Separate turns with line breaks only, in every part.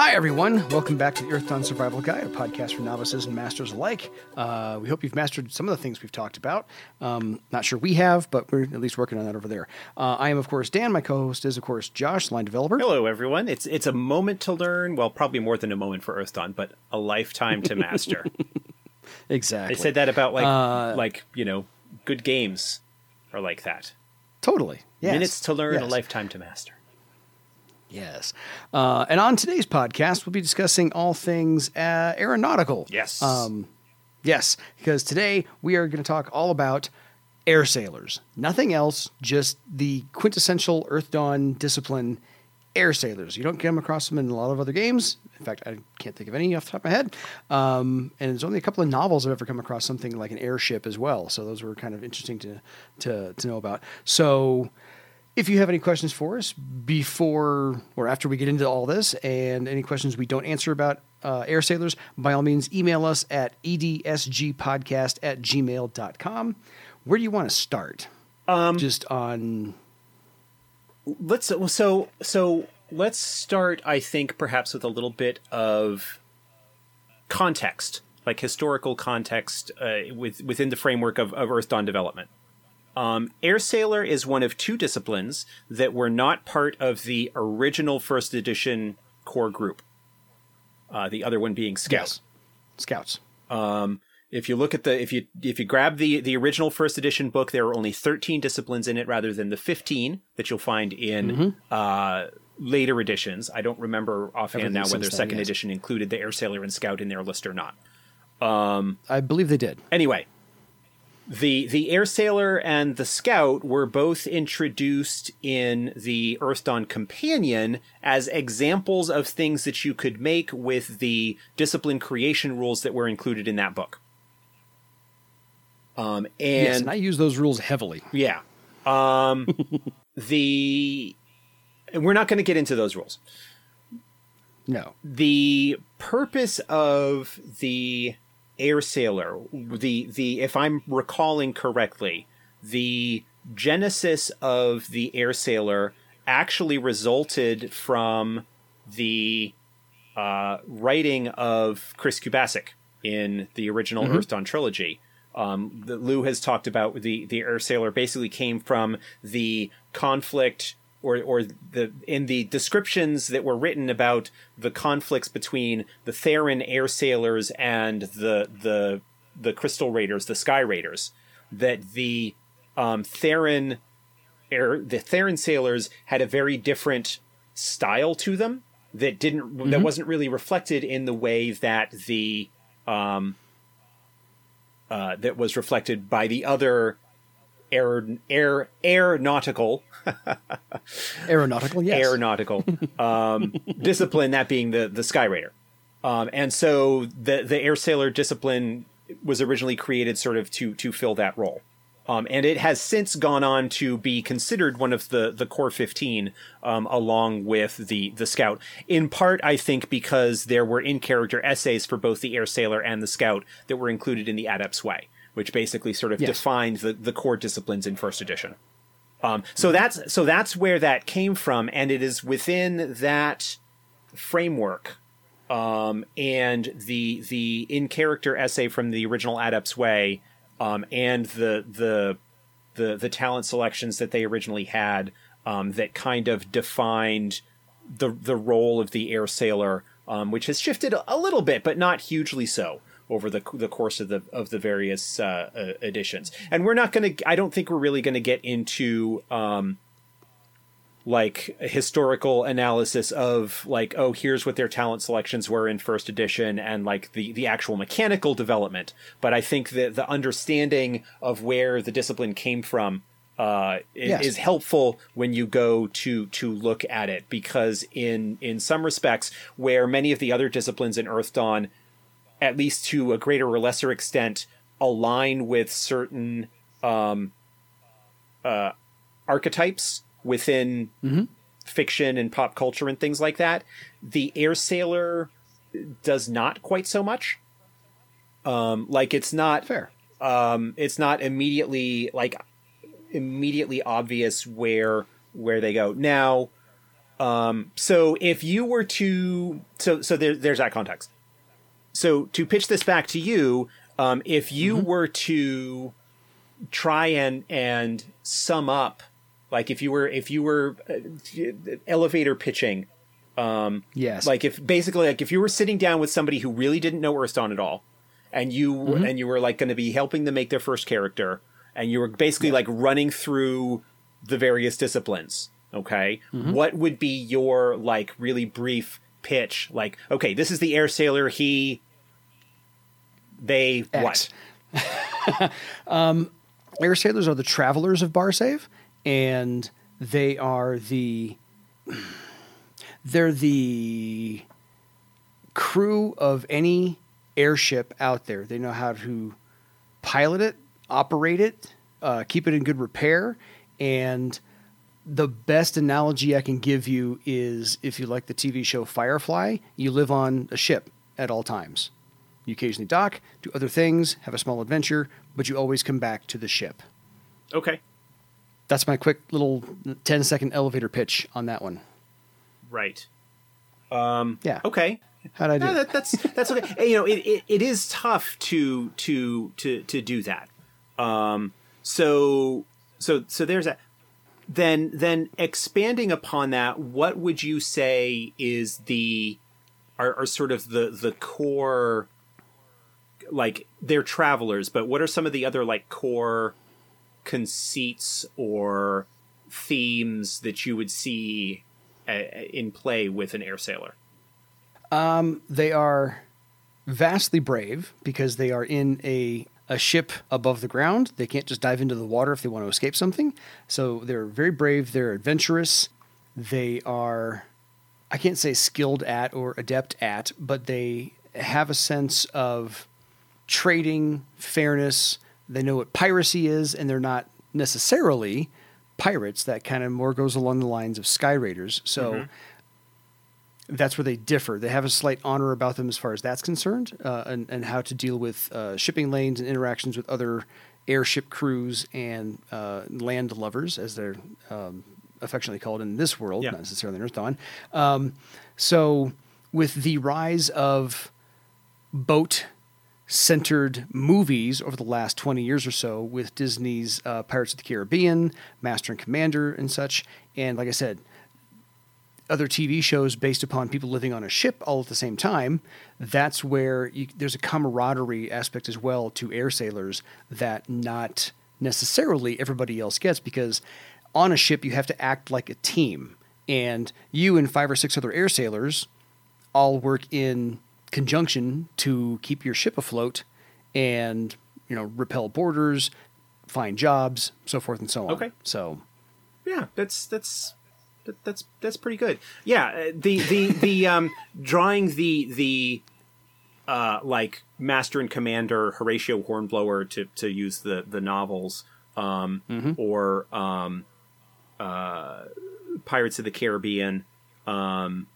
Hi, everyone. Welcome back to the Earth Dawn Survival Guide, a podcast for novices and masters alike. Uh, we hope you've mastered some of the things we've talked about. Um, not sure we have, but we're at least working on that over there. Uh, I am, of course, Dan. My co-host is, of course, Josh, line developer.
Hello, everyone. It's it's a moment to learn. Well, probably more than a moment for Earth Dawn, but a lifetime to master.
Exactly.
they said that about like
Uh,
like you know good games are like that.
Totally. Yes.
Minutes to learn, a lifetime to master.
Yes. Uh, and on today's podcast, we'll be discussing all things uh, aeronautical.
Yes.
Um, yes, because today we are going to talk all about air sailors. Nothing else, just the quintessential Earth Dawn discipline air sailors. You don't come across them in a lot of other games. In fact, I can't think of any off the top of my head. Um, and there's only a couple of novels I've ever come across something like an airship as well. So those were kind of interesting to, to, to know about. So if you have any questions for us before or after we get into all this, and any questions we don't answer about uh, air sailors, by all means, email us at edsgpodcast at gmail.com. Where do you want to start? Um, Just on.
Let's so so let's start. I think perhaps with a little bit of context, like historical context, uh, with within the framework of, of Earth Dawn development. Um, Air Sailor is one of two disciplines that were not part of the original first edition core group. Uh, the other one being scouts.
Yes. Scouts.
If you look at the if you if you grab the the original first edition book, there are only 13 disciplines in it rather than the 15 that you'll find in
Mm-hmm.
uh, later editions. I don't remember offhand now whether
then,
second
yes.
edition included the Air Sailor and Scout in their list or not.
I believe they did.
Anyway, the the Air Sailor and the Scout were both introduced in the Earth Dawn Companion as examples of things that you could make with the discipline creation rules that were included in that book. Um, and
yes, and I use those rules heavily.
yeah. Um, the we're not going to get into those rules.
No.
The purpose of the air sailor, the the if I'm recalling correctly, the genesis of the air sailor actually resulted from the uh, writing of Chris Kubasik in the original Earth Dawn trilogy. Um, Lou has talked about the the air sailor basically came from the conflict or or the in the descriptions that were written about the conflicts between the Theran air sailors and the the the Crystal Raiders, the Sky Raiders, that the um, Theran air the Theran sailors had a very different style to them that didn't that wasn't really reflected in the way that the um uh, that was reflected by the other air air aeronautical
Aeronautical, yes.
aeronautical um, discipline, that being the the Sky Raider. Um, and so the the air sailor discipline was originally created sort of to to fill that role. Um, and it has since gone on to be considered one of the, the core 15, um, along with the, the scout. In part, I think, because there were in character essays for both the air sailor and the scout that were included in the Adept's Way, which basically sort of
Yes.
defined the, the core disciplines in first edition. Um, so that's so that's where that came from, and it is within that framework um, and the the in character essay from the original Adept's Way, um, and the the the the talent selections that they originally had um, that kind of defined the the role of the air sailor, um, which has shifted a little bit, but not hugely so over the the course of the of the various uh, uh, editions. And we're not going to. I don't think we're really going to get into. Um, like a historical analysis of like oh here's what their talent selections were in first edition and like the the actual mechanical development but i think that the understanding of where the discipline came from uh,
Yes.
is helpful when you go to to look at it because in in some respects where many of the other disciplines in Earth Dawn, at least to a greater or lesser extent, align with certain um, uh, archetypes within fiction and pop culture and things like that. The air sailor does not quite so much. Um, like it's not
Fair.
um, it's not immediately like immediately obvious where where they go now Um, so if you were to, so so there, there's that context. So to pitch this back to you, um, if you were to try and and sum up, like if you were if you were uh, elevator pitching, um,
Yes.
like if basically like if you were sitting down with somebody who really didn't know Earthdawn at all, and you and you were like going to be helping them make their first character, and you were basically like running through the various disciplines. Okay, what would be your like really brief pitch? Like, okay, this is the air sailor. He, they, what?
X. Air sailors are the travelers of Barsaive, and they are the they're the crew of any airship out there. They know how to pilot it, operate it, uh, keep it in good repair, and the best analogy I can give you is if you like the TV show Firefly, you live on a ship at all times. You occasionally dock, do other things, have a small adventure, but you always come back to the ship.
Okay,
That's my quick little 10 second elevator pitch on that one.
right.
Yeah.
Okay.
How'd I do?
No, that, that's that's okay. You know, it, it, it is tough to to to to do that. Um, so so so there's that. Then then expanding upon that, what would you say is the are, are sort of the the core like they're travelers, but what are some of the other like core conceits or themes that you would see uh, in play with an air sailor?
They are vastly brave because they are in a a ship above the ground. They can't just dive into the water if they want to escape something. So they're very brave, they're adventurous. They are I can't say skilled at or adept at, but they have a sense of trading, fairness. They know what piracy is, and they're not necessarily pirates. That kind of more goes along the lines of sky raiders. So that's where they differ. They have a slight honor about them as far as that's concerned, uh, and, and how to deal with uh, shipping lanes and interactions with other airship crews and uh, land lovers, as they're um, affectionately called in this world,
Yeah.
not necessarily in Earth Dawn. Um, so, with the rise of boat centered movies over the last 20 years or so with Disney's uh, Pirates of the Caribbean, Master and Commander, and such. And like I said, other TV shows based upon people living on a ship all at the same time, that's where you, there's a camaraderie aspect as well to air sailors that not necessarily everybody else gets because on a ship you have to act like a team. And you and five or six other air sailors all work in conjunction to keep your ship afloat and, you know, repel boarders, find jobs, so forth and so on.
Okay.
So,
Yeah, that's that's that, that's that's pretty good. Yeah, uh, the the the um drawing the the uh like Master and Commander Horatio Hornblower to to use the the novels um or um uh Pirates of the Caribbean um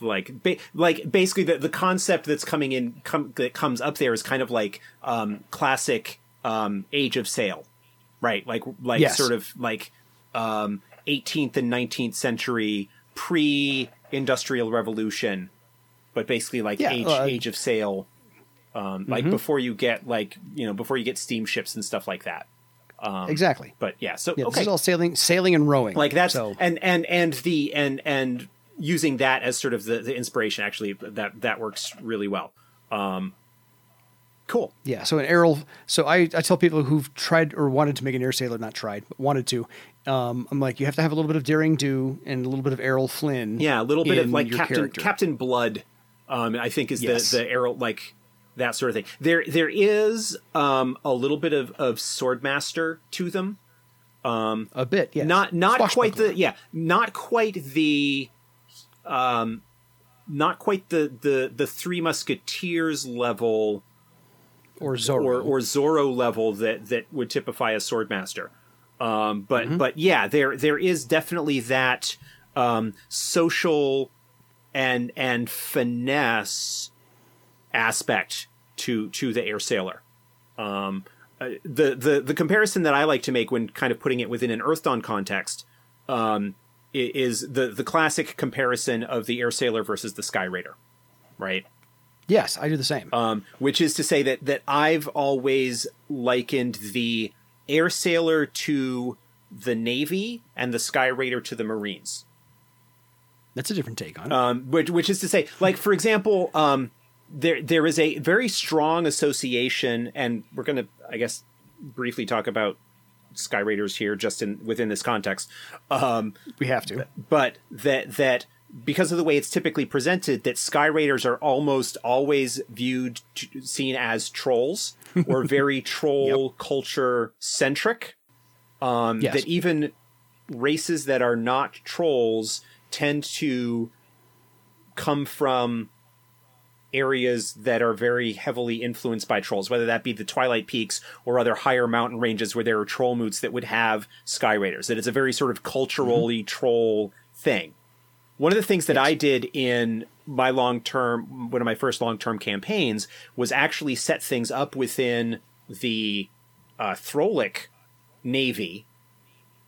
like ba- like basically the, the concept that's coming in com- that comes up there is kind of like um classic um age of sail right like like
Yes.
sort of like um 18th and 19th century pre industrial revolution but basically like
Yeah,
age
uh,
age of sail um like before you get like you know before you get steamships and stuff like that
exactly.
but yeah so
Yeah,
okay
this is all sailing, sailing and rowing.
like that's
so.
and and and the and and using that as sort of the, the inspiration actually that that works really well um cool
Yeah, so an Errol. So I, I tell people who've tried or wanted to make an air sailor, not tried, but wanted to. Um, I'm like, you have to have a little bit of daring do and a little bit of Errol Flynn.
yeah a little bit of like captain
character.
captain blood um i think is
Yes.
the the arrow like that sort of thing there there is um a little bit of of swordmaster to them
a bit. Yeah,
not not quite the yeah not quite the um not quite the the the three musketeers level
or Zorro.
or or Zorro level that that would typify a swordmaster. Um, but
Mm-hmm.
but yeah, there there is definitely that um, social and and finesse aspect to to the air sailor. Um, uh, the the the comparison that I like to make when kind of putting it within an Earth Dawn context um, is the the classic comparison of the air sailor versus the sky raider, right?
Yes, I do the same.
um, which is to say that that I've always likened the air sailor to the navy and the sky raider to the marines
That's a different take on it.
um, which, which is to say like for example um, there there is a very strong association and we're going to i guess briefly talk about sky raiders here just in within this context um,
we have to.
but that that because of the way it's typically presented that sky raiders are almost always viewed to, seen as trolls or very troll culture centric um
Yes.
that even races that are not trolls tend to come from areas that are very heavily influenced by trolls, whether that be the Twilight Peaks or other higher mountain ranges where there are troll moots that would have sky raiders. That it's a very sort of culturally troll thing. One of the things that I did in my long term, one of my first long term campaigns, was actually set things up within the uh, Throalic Navy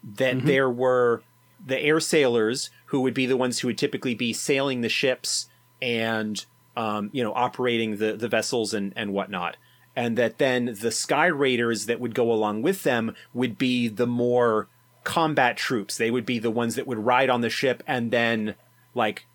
that there were the air sailors who would be the ones who would typically be sailing the ships and um, you know operating the the vessels and and whatnot. And that then the sky raiders that would go along with them would be the more combat troops. They would be the ones that would ride on the ship and then like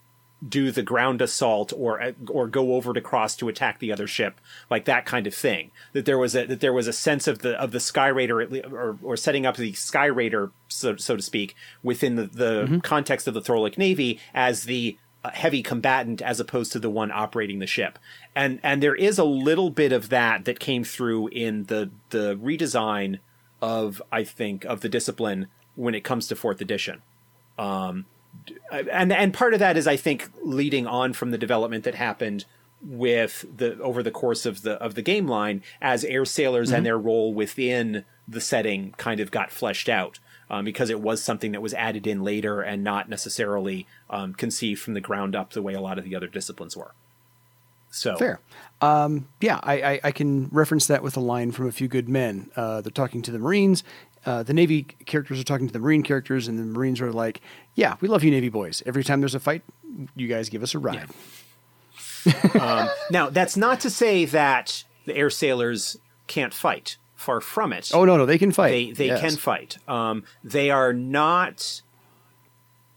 do the ground assault or or go over to cross to attack the other ship like that kind of thing. That there was a that there was a sense of the of the sky raider at le- or or setting up the sky raider so, so to speak within the the context of the Throalic navy as the heavy combatant as opposed to the one operating the ship. And and there is a little bit of that that came through in the the redesign of I think of the discipline when it comes to fourth edition. Um, and and part of that is I think leading on from the development that happened with the over the course of the of the game line as air sailors and their role within the setting kind of got fleshed out um, because it was something that was added in later and not necessarily um, conceived from the ground up the way a lot of the other disciplines were. So
Fair. Um, yeah, I, I, I can reference that with a line from A Few Good Men. Uh, they're talking to the Marines. Uh, the Navy characters are talking to the Marine characters, and the Marines are like, "Yeah, we love you, Navy boys. Every time there's a fight, you guys give us a ride."
now that's not to say that the air sailors can't fight. Far from it.
Oh no, no, they can fight.
they they
Yes.
can fight. Um, they are not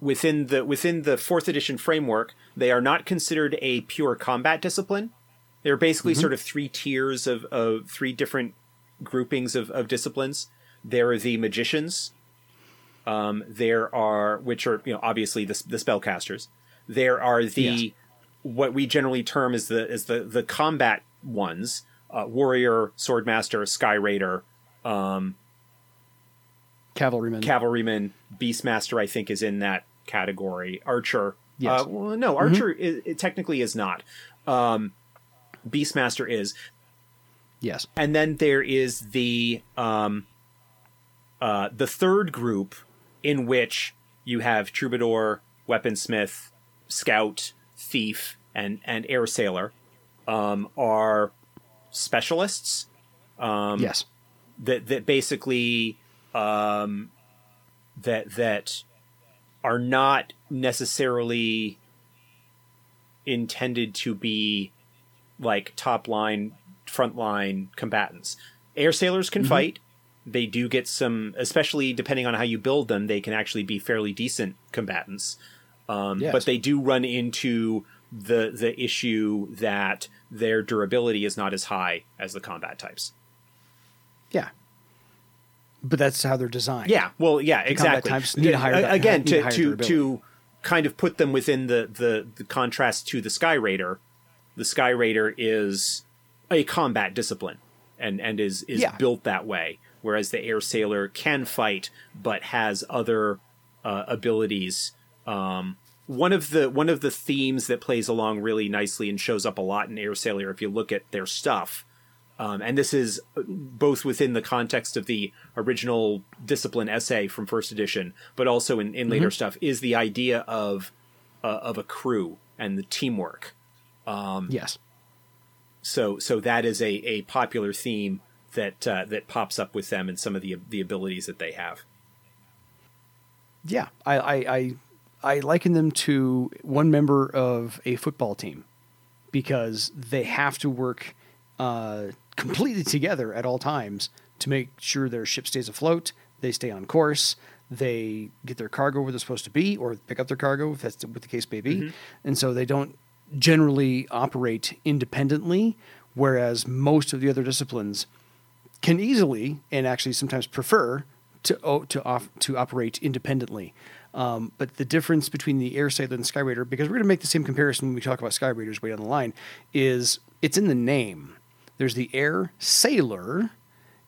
within the within the fourth edition framework. They are not considered a pure combat discipline. They're basically
Mm-hmm.
sort of three tiers of, of three different groupings of, of disciplines. There are the magicians. Um, there are which are you know obviously the the spellcasters. There are the
Yes.
what we generally term as the as the the combat ones: uh, warrior, swordmaster, sky raider,
cavalrymen.
cavalryman beastmaster i think is in that category archer
Yes.
uh, well, no archer is, it technically is not um, beastmaster is
yes.
and then there is the um, uh, the third group in which you have troubadour weaponsmith scout thief and and air sailor um, are specialists Um,
yes.
that that basically um, that that are not necessarily intended to be like top line, front line combatants. Air sailors can fight. They do get some, especially depending on how you build them, they can actually be fairly decent combatants. Um,
Yes.
But they do run into the the issue that their durability is not as high as the combat types.
Yeah. But that's how they're designed.
Yeah, well, yeah, exactly.
types need higher-
again
need
to
higher
to
durability.
to kind of put them within the, the the contrast to the Sky Raider. The Sky Raider is a combat discipline and and is is
Yeah.
built that way, whereas the Air Sailor can fight but has other uh, abilities. Um, one of the one of the themes that plays along really nicely and shows up a lot in Air Sailor, if you look at their stuff, um, and this is both within the context of the original discipline essay from first edition, but also in, in later stuff, is the idea of uh, of a crew and the teamwork.
Yes.
So so that is a, a popular theme that uh, that pops up with them and some of the the abilities that they have.
Yeah, I, I, I, I liken them to one member of a football team because they have to work uh, completely together at all times to make sure their ship stays afloat, they stay on course, they get their cargo where they're supposed to be, or pick up their cargo if that's what the case may be, and so they don't generally operate independently. Whereas most of the other disciplines can easily and actually sometimes prefer to oh, to off, to operate independently. Um, but the difference between the Air Sailor and the Sky Raider, because we're going to make the same comparison when we talk about Sky Raiders way down the line, is it's in the name. There's the Air Sailor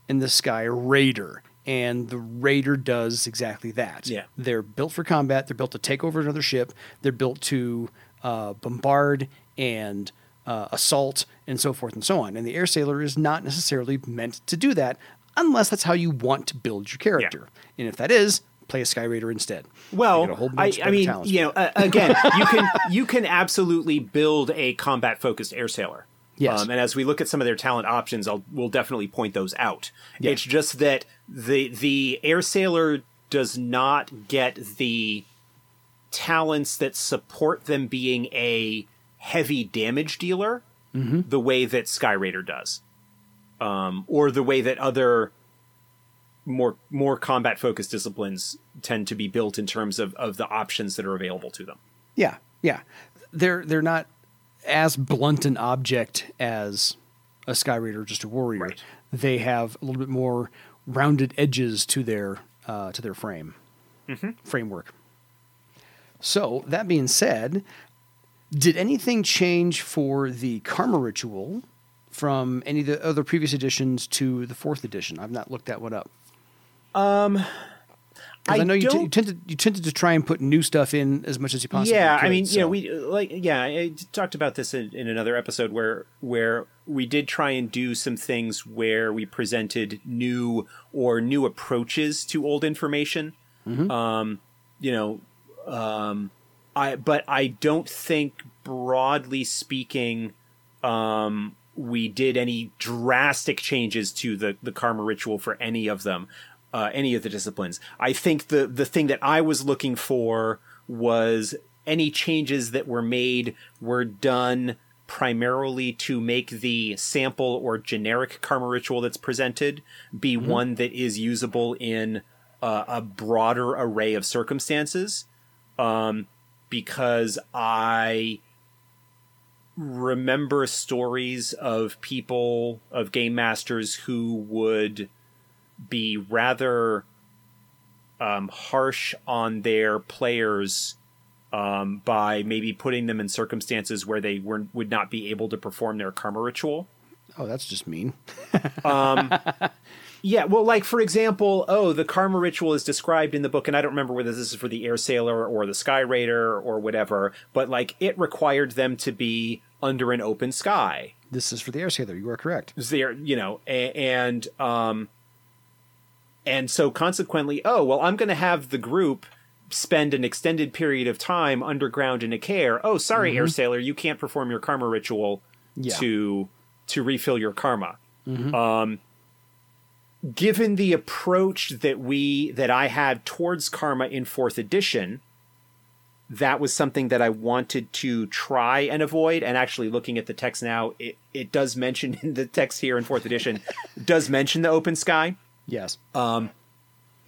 and the Sky Raider. And the Raider does exactly that.
Yeah.
They're built for combat. They're built to take over another ship. They're built to uh, bombard and uh, assault and so forth and so on. And the Air Sailor is not necessarily meant to do that unless that's how you want to build your character. And if that is, play a Sky Raider instead.
Well,
get a whole
I, I mean,
talents.
you know, uh, again, you can you can absolutely build a combat focused air sailor.
Yes.
Um, and as we look at some of their talent options, I'll we'll definitely point those out.
Yeah.
It's just that the the air sailor does not get the talents that support them being a heavy damage dealer
Mm-hmm.
the way that Sky Raider does, um, or the way that other more more combat focused disciplines tend to be built in terms of, of the options that are available to them.
Yeah, yeah. They're they're not as blunt an object as a Sky Raider, or just a warrior.
Right.
They have a little bit more rounded edges to their uh, to their frame framework. So that being said, did anything change for the Karma Ritual from any of the other previous editions to the fourth edition? I've not looked that one up. Um, I,
I
know you, t- you tended you tended to try and put new stuff in as much as you possibly
yeah,
could.
I mean,
so-
you know, we like yeah, I talked about this in, in another episode where where we did try and do some things where we presented new or new approaches to old information. Um, you know, um, I but I don't think broadly speaking um, we did any drastic changes to the the karma ritual for any of them, uh, any of the disciplines. I think the the thing that I was looking for was any changes that were made were done primarily to make the sample or generic karma ritual that's presented be one that is usable in uh, a broader array of circumstances um, because I remember stories of people of game masters who would be rather um, harsh on their players um, by maybe putting them in circumstances where they were, would not be able to perform their karma ritual.
oh, that's just mean.
Yeah, well, like for example, oh, the karma ritual is described in the book, and I don't remember whether this is for the air sailor or the sky raider or whatever, but like it required them to be under an open sky.
This is for the air sailor. You are correct.
Is there, you know, and um, and so consequently, oh, well, I'm going to have the group spend an extended period of time underground in a care. Oh, sorry, air sailor, you can't perform your karma ritual
Yeah.
to to refill your karma. Um, given the approach that we that I had towards karma in fourth edition, that was something that I wanted to try and avoid. And actually, looking at the text now, it it does mention in the text here in fourth edition does mention the open sky.
Yes.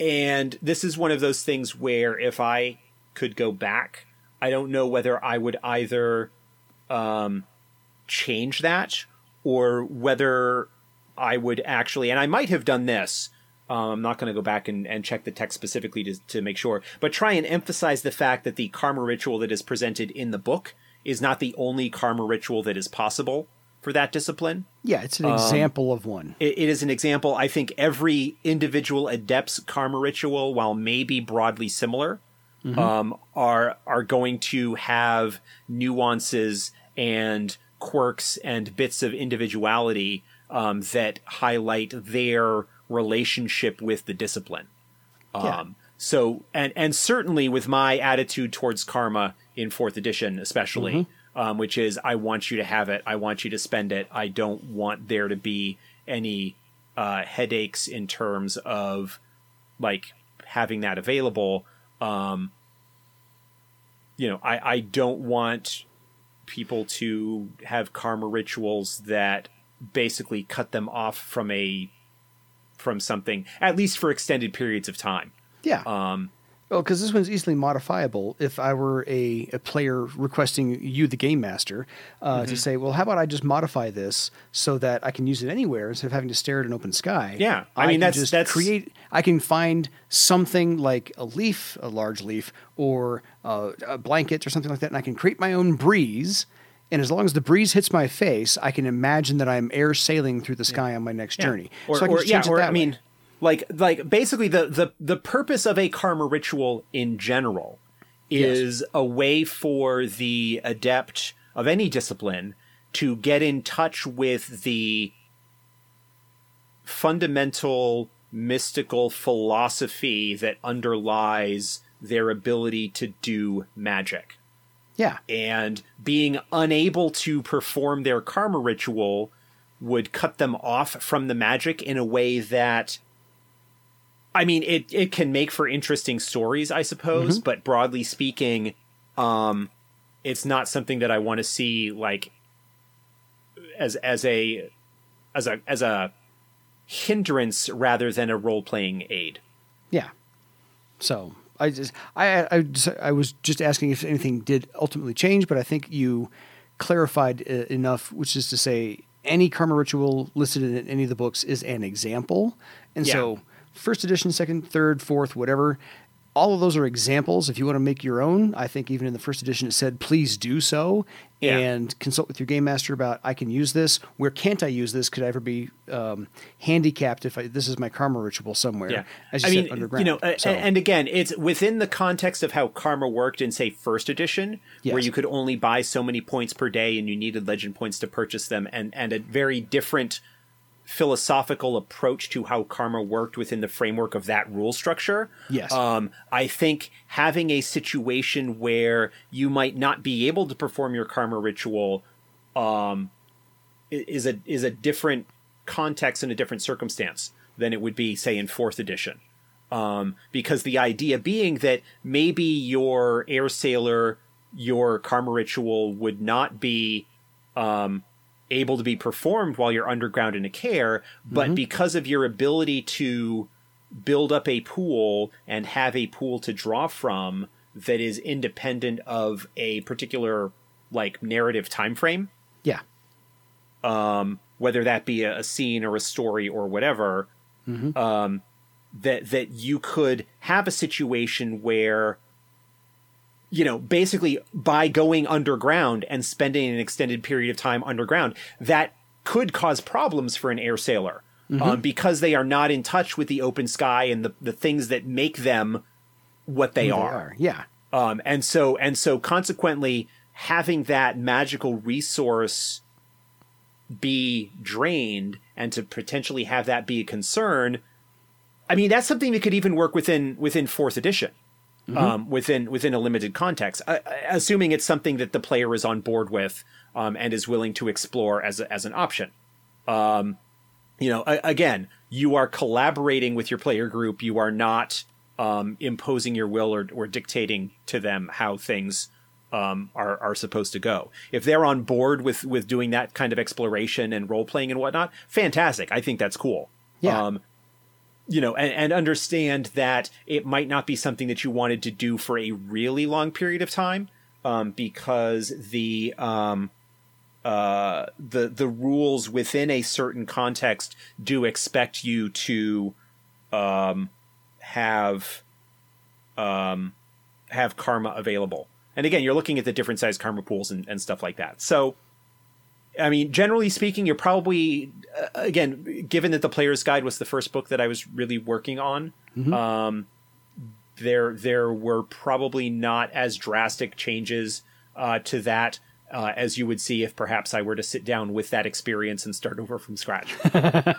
And this is one of those things where if I could go back, I don't know whether I would either um, change that or whether I would actually, and I might have done this. Um, I'm not going to go back and, and check the text specifically to, to make sure, but try and emphasize the fact that the karma ritual that is presented in the book is not the only karma ritual that is possible for that discipline
yeah, it's an example of one.
it, it is an example. I think every individual adept's karma ritual, while maybe broadly similar, um, are are going to have nuances and quirks and bits of individuality um, that highlight their relationship with the discipline.
Yeah.
Um, so, and and certainly with my attitude towards karma in fourth edition, especially, um, which is I want you to have it, I want you to spend it, I don't want there to be any uh, headaches in terms of like having that available. Um, you know, I, I don't want people to have karma rituals that basically cut them off from a from something at least for extended periods of time.
Yeah.
Um,
well, because this one's easily modifiable. If I were a, a player requesting you, the game master, uh,
Mm-hmm.
to say, well, how about I just modify this so that I can use it anywhere instead of having to stare at an open sky?
Yeah, I
I,
mean, that's-
just
that's-
create. I can find something like a leaf, a large leaf, or uh, a blanket or something like that, and I can create my own breeze. And as long as the breeze hits my face, I can imagine that I'm air sailing through the sky on my next
Yeah.
journey.
Or,
so I can
or yeah, or
that
I
way.
mean, like like basically the the the purpose of a karma ritual in general is a way for the adept of any discipline to get in touch with the fundamental mystical philosophy that underlies their ability to do magic
yeah,
and being unable to perform their karma ritual would cut them off from the magic in a way that I mean it it can make for interesting stories I suppose but broadly speaking um it's not something that I want to see like as as a as a as a hindrance rather than a role playing aid.
Yeah. So I just I I, just, I was just asking if anything did ultimately change, but I think you clarified uh, enough, which is to say any karma ritual listed in any of the books is an example, and
Yeah.
so first edition, second, third, fourth, whatever. All of those are examples. If you want to make your own, I think even in the first edition it said, please do so
Yeah.
and consult with your game master about I can use this. Where can't I use this? Could I ever be um, handicapped if I, this is my karma ritual somewhere?
Yeah,
as you
I
said,
mean,
underground.
you know, a-
So-
and again, it's within the context of how karma worked in, say, first edition, where you could only buy so many points per day, and you needed legend points to purchase them, and and a very different philosophical approach to how karma worked within the framework of that rule structure.
Yes.
Um, I think having a situation where you might not be able to perform your karma ritual um, is a is a different context and a different circumstance than it would be, say, in fourth edition. Um, because the idea being that maybe your air sailor, your karma ritual would not be um, able to be performed while you're underground in a care, but because of your ability to build up a pool and have a pool to draw from that is independent of a particular like narrative time frame
yeah,
um, whether that be a, a scene or a story or whatever, um, that that you could have a situation where, you know, basically by going underground and spending an extended period of time underground, that could cause problems for an air sailor um, because they are not in touch with the open sky and the, the things that make them what they
They
are.
are. Yeah,
Um, and so and so consequently having that magical resource be drained and to potentially have that be a concern i mean that's something that could even work within within fourth edition um, within within a limited context uh, assuming it's something that the player is on board with um, and is willing to explore as, a, as an option um, you know a- again you are collaborating with your player group you are not um, imposing your will or, or dictating to them how things um, are are supposed to go. If they're on board with with doing that kind of exploration and role playing and whatnot, fantastic. I think that's cool.
Yeah.
Um, you know, and, and understand that it might not be something that you wanted to do for a really long period of time, um, because the um, uh, the the rules within a certain context do expect you to um, have um, have karma available. And again, you're looking at the different size karma pools and, and stuff like that. So, I mean, generally speaking, you're probably uh, again, given that the player's guide was the first book that I was really working on, um, there there were probably not as drastic changes uh, to that uh, as you would see if perhaps I were to sit down with that experience and start over from scratch.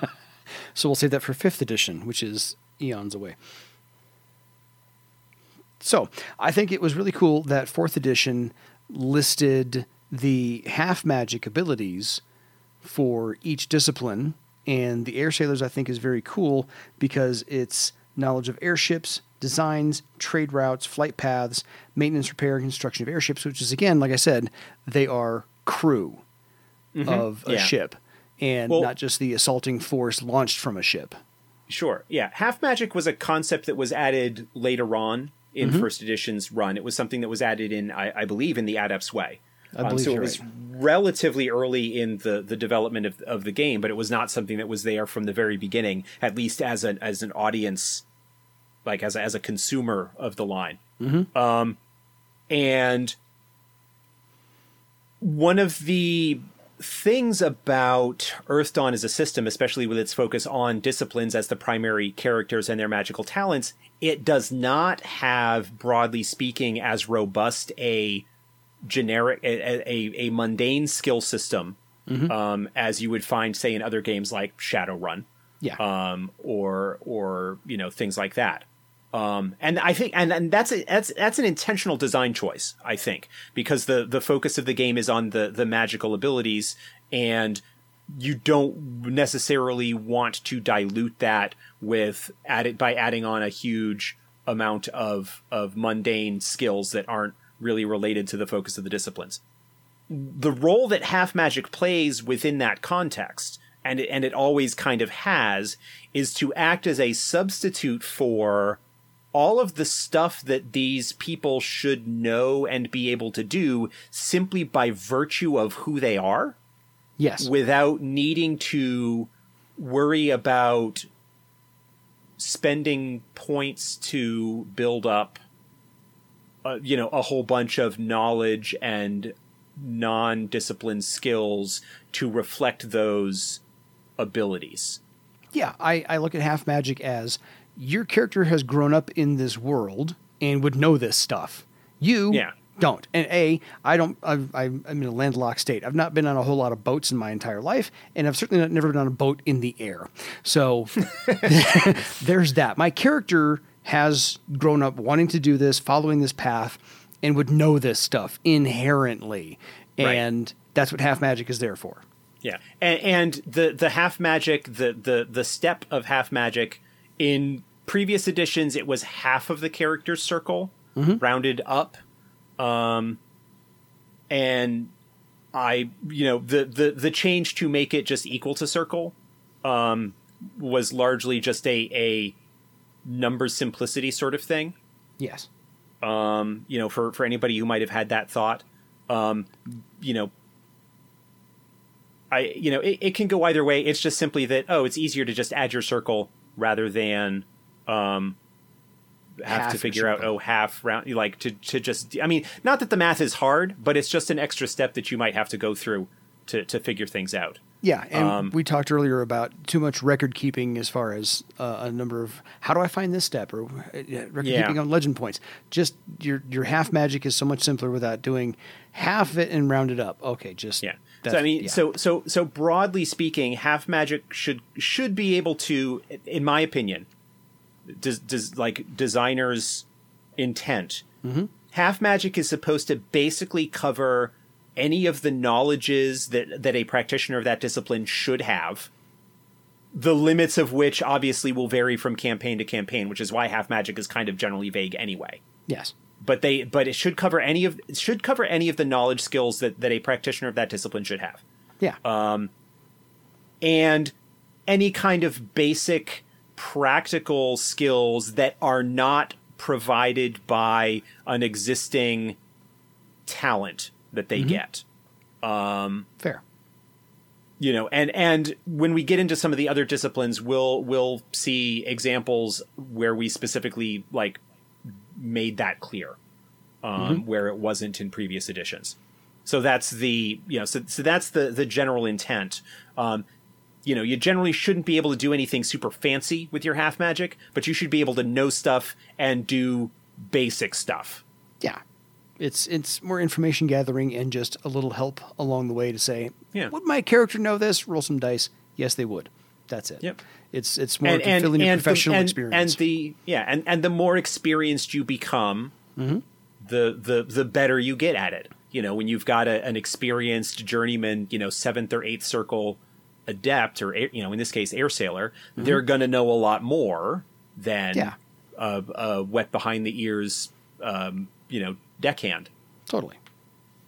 So we'll save that for fifth edition, which is eons away. So I think it was really cool that fourth edition listed the half magic abilities for each discipline. And the air sailors, I think, is very cool because it's knowledge of airships, designs, trade routes, flight paths, maintenance, repair, and construction of airships, which is again, like I said, they are crew mm-hmm. of a
Yeah.
ship and
Well-
not just the assaulting force launched from a ship.
Sure. Yeah. Half magic was a concept that was added later on in mm-hmm. first edition's run. It was something that was added in, I, I believe, in the Adept's Way.
I believe
so it was
right.
relatively early in the, the development of, of the game, but it was not something that was there from the very beginning, at least as an as an audience, like as a, as a consumer of the line. Um, and one of the things about Earth Dawn as a system, especially with its focus on disciplines as the primary characters and their magical talents, it does not have, broadly speaking, as robust a generic, a, a, a mundane skill system um, as you would find, say, in other games like Shadowrun
Yeah.
um, or or you know things like that. Um, and I think, and, and that's a, that's that's an intentional design choice, I think, because the the focus of the game is on the the magical abilities, and you don't necessarily want to dilute that with added by adding on a huge amount of of mundane skills that aren't really related to the focus of the disciplines the role that half magic plays within that context and it, and it always kind of has is to act as a substitute for all of the stuff that these people should know and be able to do simply by virtue of who they are
yes.
without needing to worry about spending points to build up uh, you know a whole bunch of knowledge and non-discipline skills to reflect those abilities
yeah, I, I look at half magic as your character has grown up in this world and would know this stuff. You
Yeah.
don't. And A, I don't, I've, I'm I'm in a landlocked state. I've not been on a whole lot of boats in my entire life, and I've certainly not, never been on a boat in the air. So there's that. My character has grown up wanting to do this, following this path, and would know this stuff inherently.
Right.
And that's what half magic is there for.
Yeah, and, and the the half magic, the the the step of half magic in previous editions, it was half of the character's circle rounded up, um, and I you know the the the change to make it just equal to circle, um, was largely just a a number simplicity sort of thing
Yes.
um, you know, for, for anybody who might have had that thought, um, you know, I, you know, it, it can go either way. It's just simply that, oh, it's easier to just add your circle rather than, um, have
Half
to figure out, oh, half round, like to, to just, I mean, not that the math is hard, but it's just an extra step that you might have to go through to, to figure things out.
Yeah, and
Um,
we talked earlier about too much record keeping as far as uh, a number of how do I find this step or uh, record
Yeah.
keeping on legend points. Just your your half magic is so much simpler without doing half of it and round it up. Okay, just
Yeah.
that's-
So I mean,
yeah.
so so so broadly speaking, half magic should should be able to, in my opinion, does does like designers' intent.
Mm-hmm.
Half magic is supposed to basically cover any of the knowledges that that a practitioner of that discipline should have. The limits of which obviously will vary from campaign to campaign, which is why half magic is kind of generally vague anyway.
Yes,
but they but it should cover any of it should cover any of the knowledge skills that, that a practitioner of that discipline should have.
Yeah,
Uh, and any kind of basic practical skills that are not provided by an existing talent that they get.
Fair.
you know and and when we get into some of the other disciplines we'll we'll see examples where we specifically like made that clear um, where it wasn't in previous editions. So that's the you know so, so that's the the general intent. Um, you know you generally shouldn't be able to do anything super fancy with your half magic but you should be able to know stuff and do basic stuff.
Yeah, it's it's more information gathering and just a little help along the way to say,
Yeah.
would my character know this? Roll some dice. Yes, they would. That's it.
Yep.
It's it's more fulfilling your
the-
professional
and,
experience.
And the yeah, and, and the more experienced you become,
Mm-hmm.
the the the better you get at it. You know, when you've got a, an experienced journeyman, you know, seventh or eighth circle adept, or air- you know, in this case, air sailor, they're going to know a lot more than
Mm-hmm. Yeah.
a, a wet behind the ears, um, you know, deckhand.
Totally.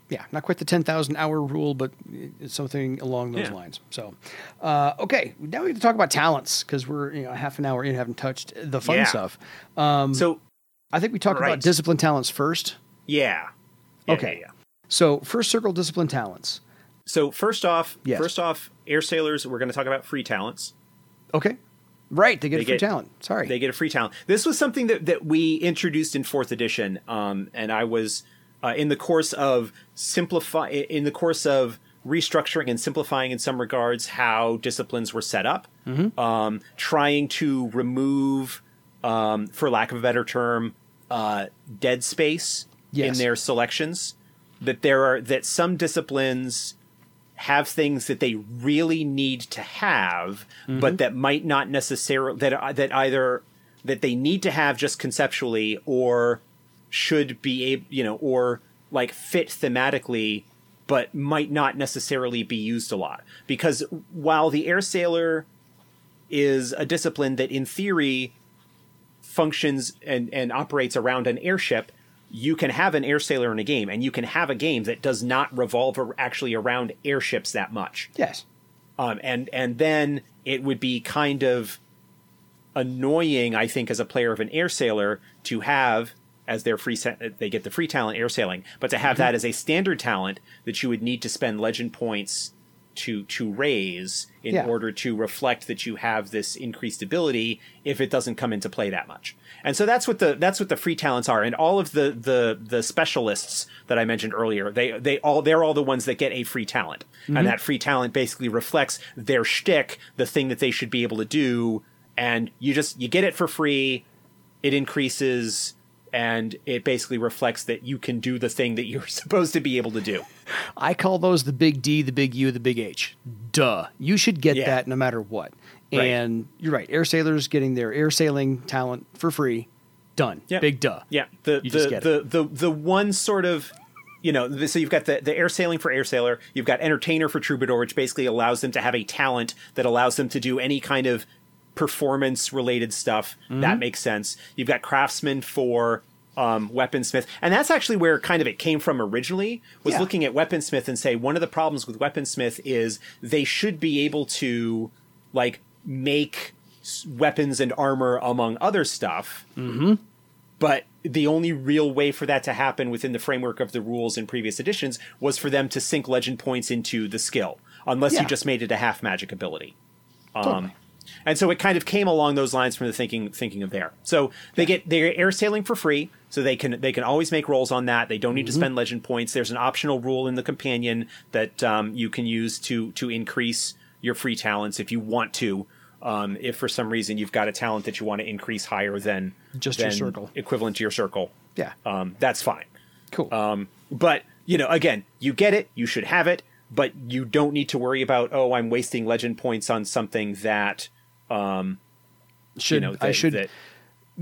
Yeah, not quite the 10,000 hour rule, but it's something along those
Yeah.
lines. So, uh, okay, now we have to talk about talents because we're you know half an hour in, haven't touched the fun
Yeah.
stuff.
so
I think we talked
Right.
about discipline talents first.
yeah. Yeah,
Okay. So, first circle discipline talents.
So first off,
Yes.
first off, air sailors. We're going to talk about free talents.
Okay. Right, they get
They
a free
get-
talent. Sorry.
They get a free talent. This was something that, that we introduced in fourth edition, um, and I was uh, in the course of simplify in the course of restructuring and simplifying in some regards how disciplines were set up, um, trying to remove, um, for lack of a better term, uh, dead space
Yes.
in their selections. That there are that some disciplines have things that they really need to have, but mm-hmm. that might not necessarily that uh, that either that they need to have just conceptually or should be able, you know, or like fit thematically, but might not necessarily be used a lot. Because while the air sailor is a discipline that in theory functions and, and operates around an airship, you can have an air sailor in a game, and you can have a game that does not revolve actually around airships that much.
yes.
Um, and and then it would be kind of annoying, I think, as a player of an air sailor to have as their free set, they get the free talent air sailing, but to have
Mm-hmm.
that as a standard talent that you would need to spend legend points to to raise in
Yeah.
order to reflect that you have this increased ability if it doesn't come into play that much. And so that's what the that's what the free talents are. And all of the the the specialists that I mentioned earlier, they they all they're all the ones that get a free talent. And mm-hmm. that free talent basically reflects their shtick, the thing that they should be able to do, and you just you get it for free, it increases and it basically reflects that you can do the thing that you're supposed to be able to do.
I call those the big D, the big U, the big H. Duh. You should get
Yeah.
that no matter what.
Right.
And you're right. Air sailors getting their air sailing talent for free. Done.
Yeah.
Big duh.
Yeah, the
You
the,
get
the, the the one sort of you know the, so you've got the, the air sailing for air sailor you've got entertainer for troubadour which basically allows them to have a talent that allows them to do any kind of performance related stuff
Mm-hmm.
that makes sense you've got craftsman for um, weaponsmith and that's actually where kind of it came from originally was
Yeah.
looking at weaponsmith and say one of the problems with weaponsmith is they should be able to like make weapons and armor among other stuff but the only real way for that to happen within the framework of the rules in previous editions was for them to sink legend points into the skill, unless
Yeah.
you just made it a half magic ability. Um,
Totally.
And so it kind of came along those lines from the thinking thinking of there. So they get they're air sailing for free, so they can they can always make rolls on that. They don't need to spend legend points. There's an optional rule in the companion that um, you can use to to increase your free talents if you want to. Um, if for some reason you've got a talent that you want to increase higher than
Just your circle.
equivalent to your circle,
Yeah.
um, that's fine.
cool.
Um, but you know, again, you get it, you should have it, but you don't need to worry about oh, I'm wasting legend points on something that
should
you know
I should
that-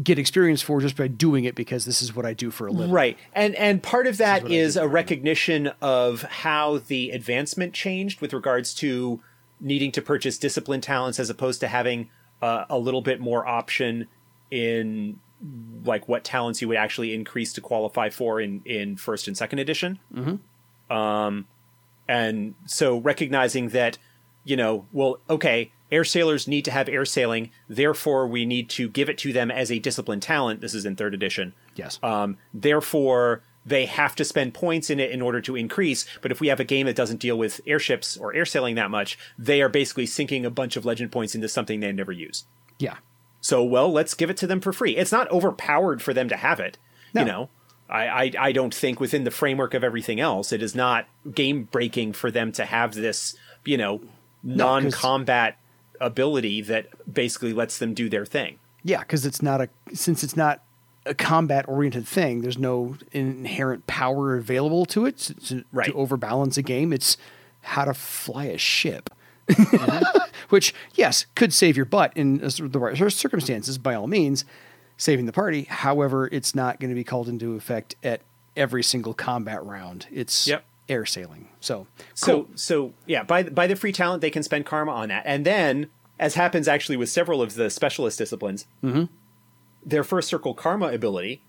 get experience for just by doing it because this is what I do for a living.
right. And and part of that
what I
is a recognition of how the advancement changed with regards to needing to purchase discipline talents as opposed to having uh, a little bit more option in like what talents you would actually increase to qualify for in in first and second edition. Um, and so recognizing that you know well okay air sailors need to have air sailing therefore we need to give it to them as a discipline talent this is in third edition
Yes.
um, therefore they have to spend points in it in order to increase but if we have a game that doesn't deal with airships or air sailing that much they are basically sinking a bunch of legend points into something they never use
yeah.
so, well, let's give it to them for free. It's not overpowered for them to have it.
No.
You know, I, I, I don't think within the framework of everything else, it is not game breaking for them to have this, you know, non combat ability that basically lets them do their thing.
Yeah, because it's not a since it's not a combat oriented thing. There's no inherent power available to it to,
Right.
to overbalance a game. It's how to fly a ship,
Mm-hmm.
which yes could save your butt in a sort of the right circumstances by all means, saving the party. However, it's not going to be called into effect at every single combat round. It's
Yep.
Air sailing. So
So so yeah, by by the free talent they can spend karma on that, and then as happens actually with several of the specialist disciplines, their first circle karma ability,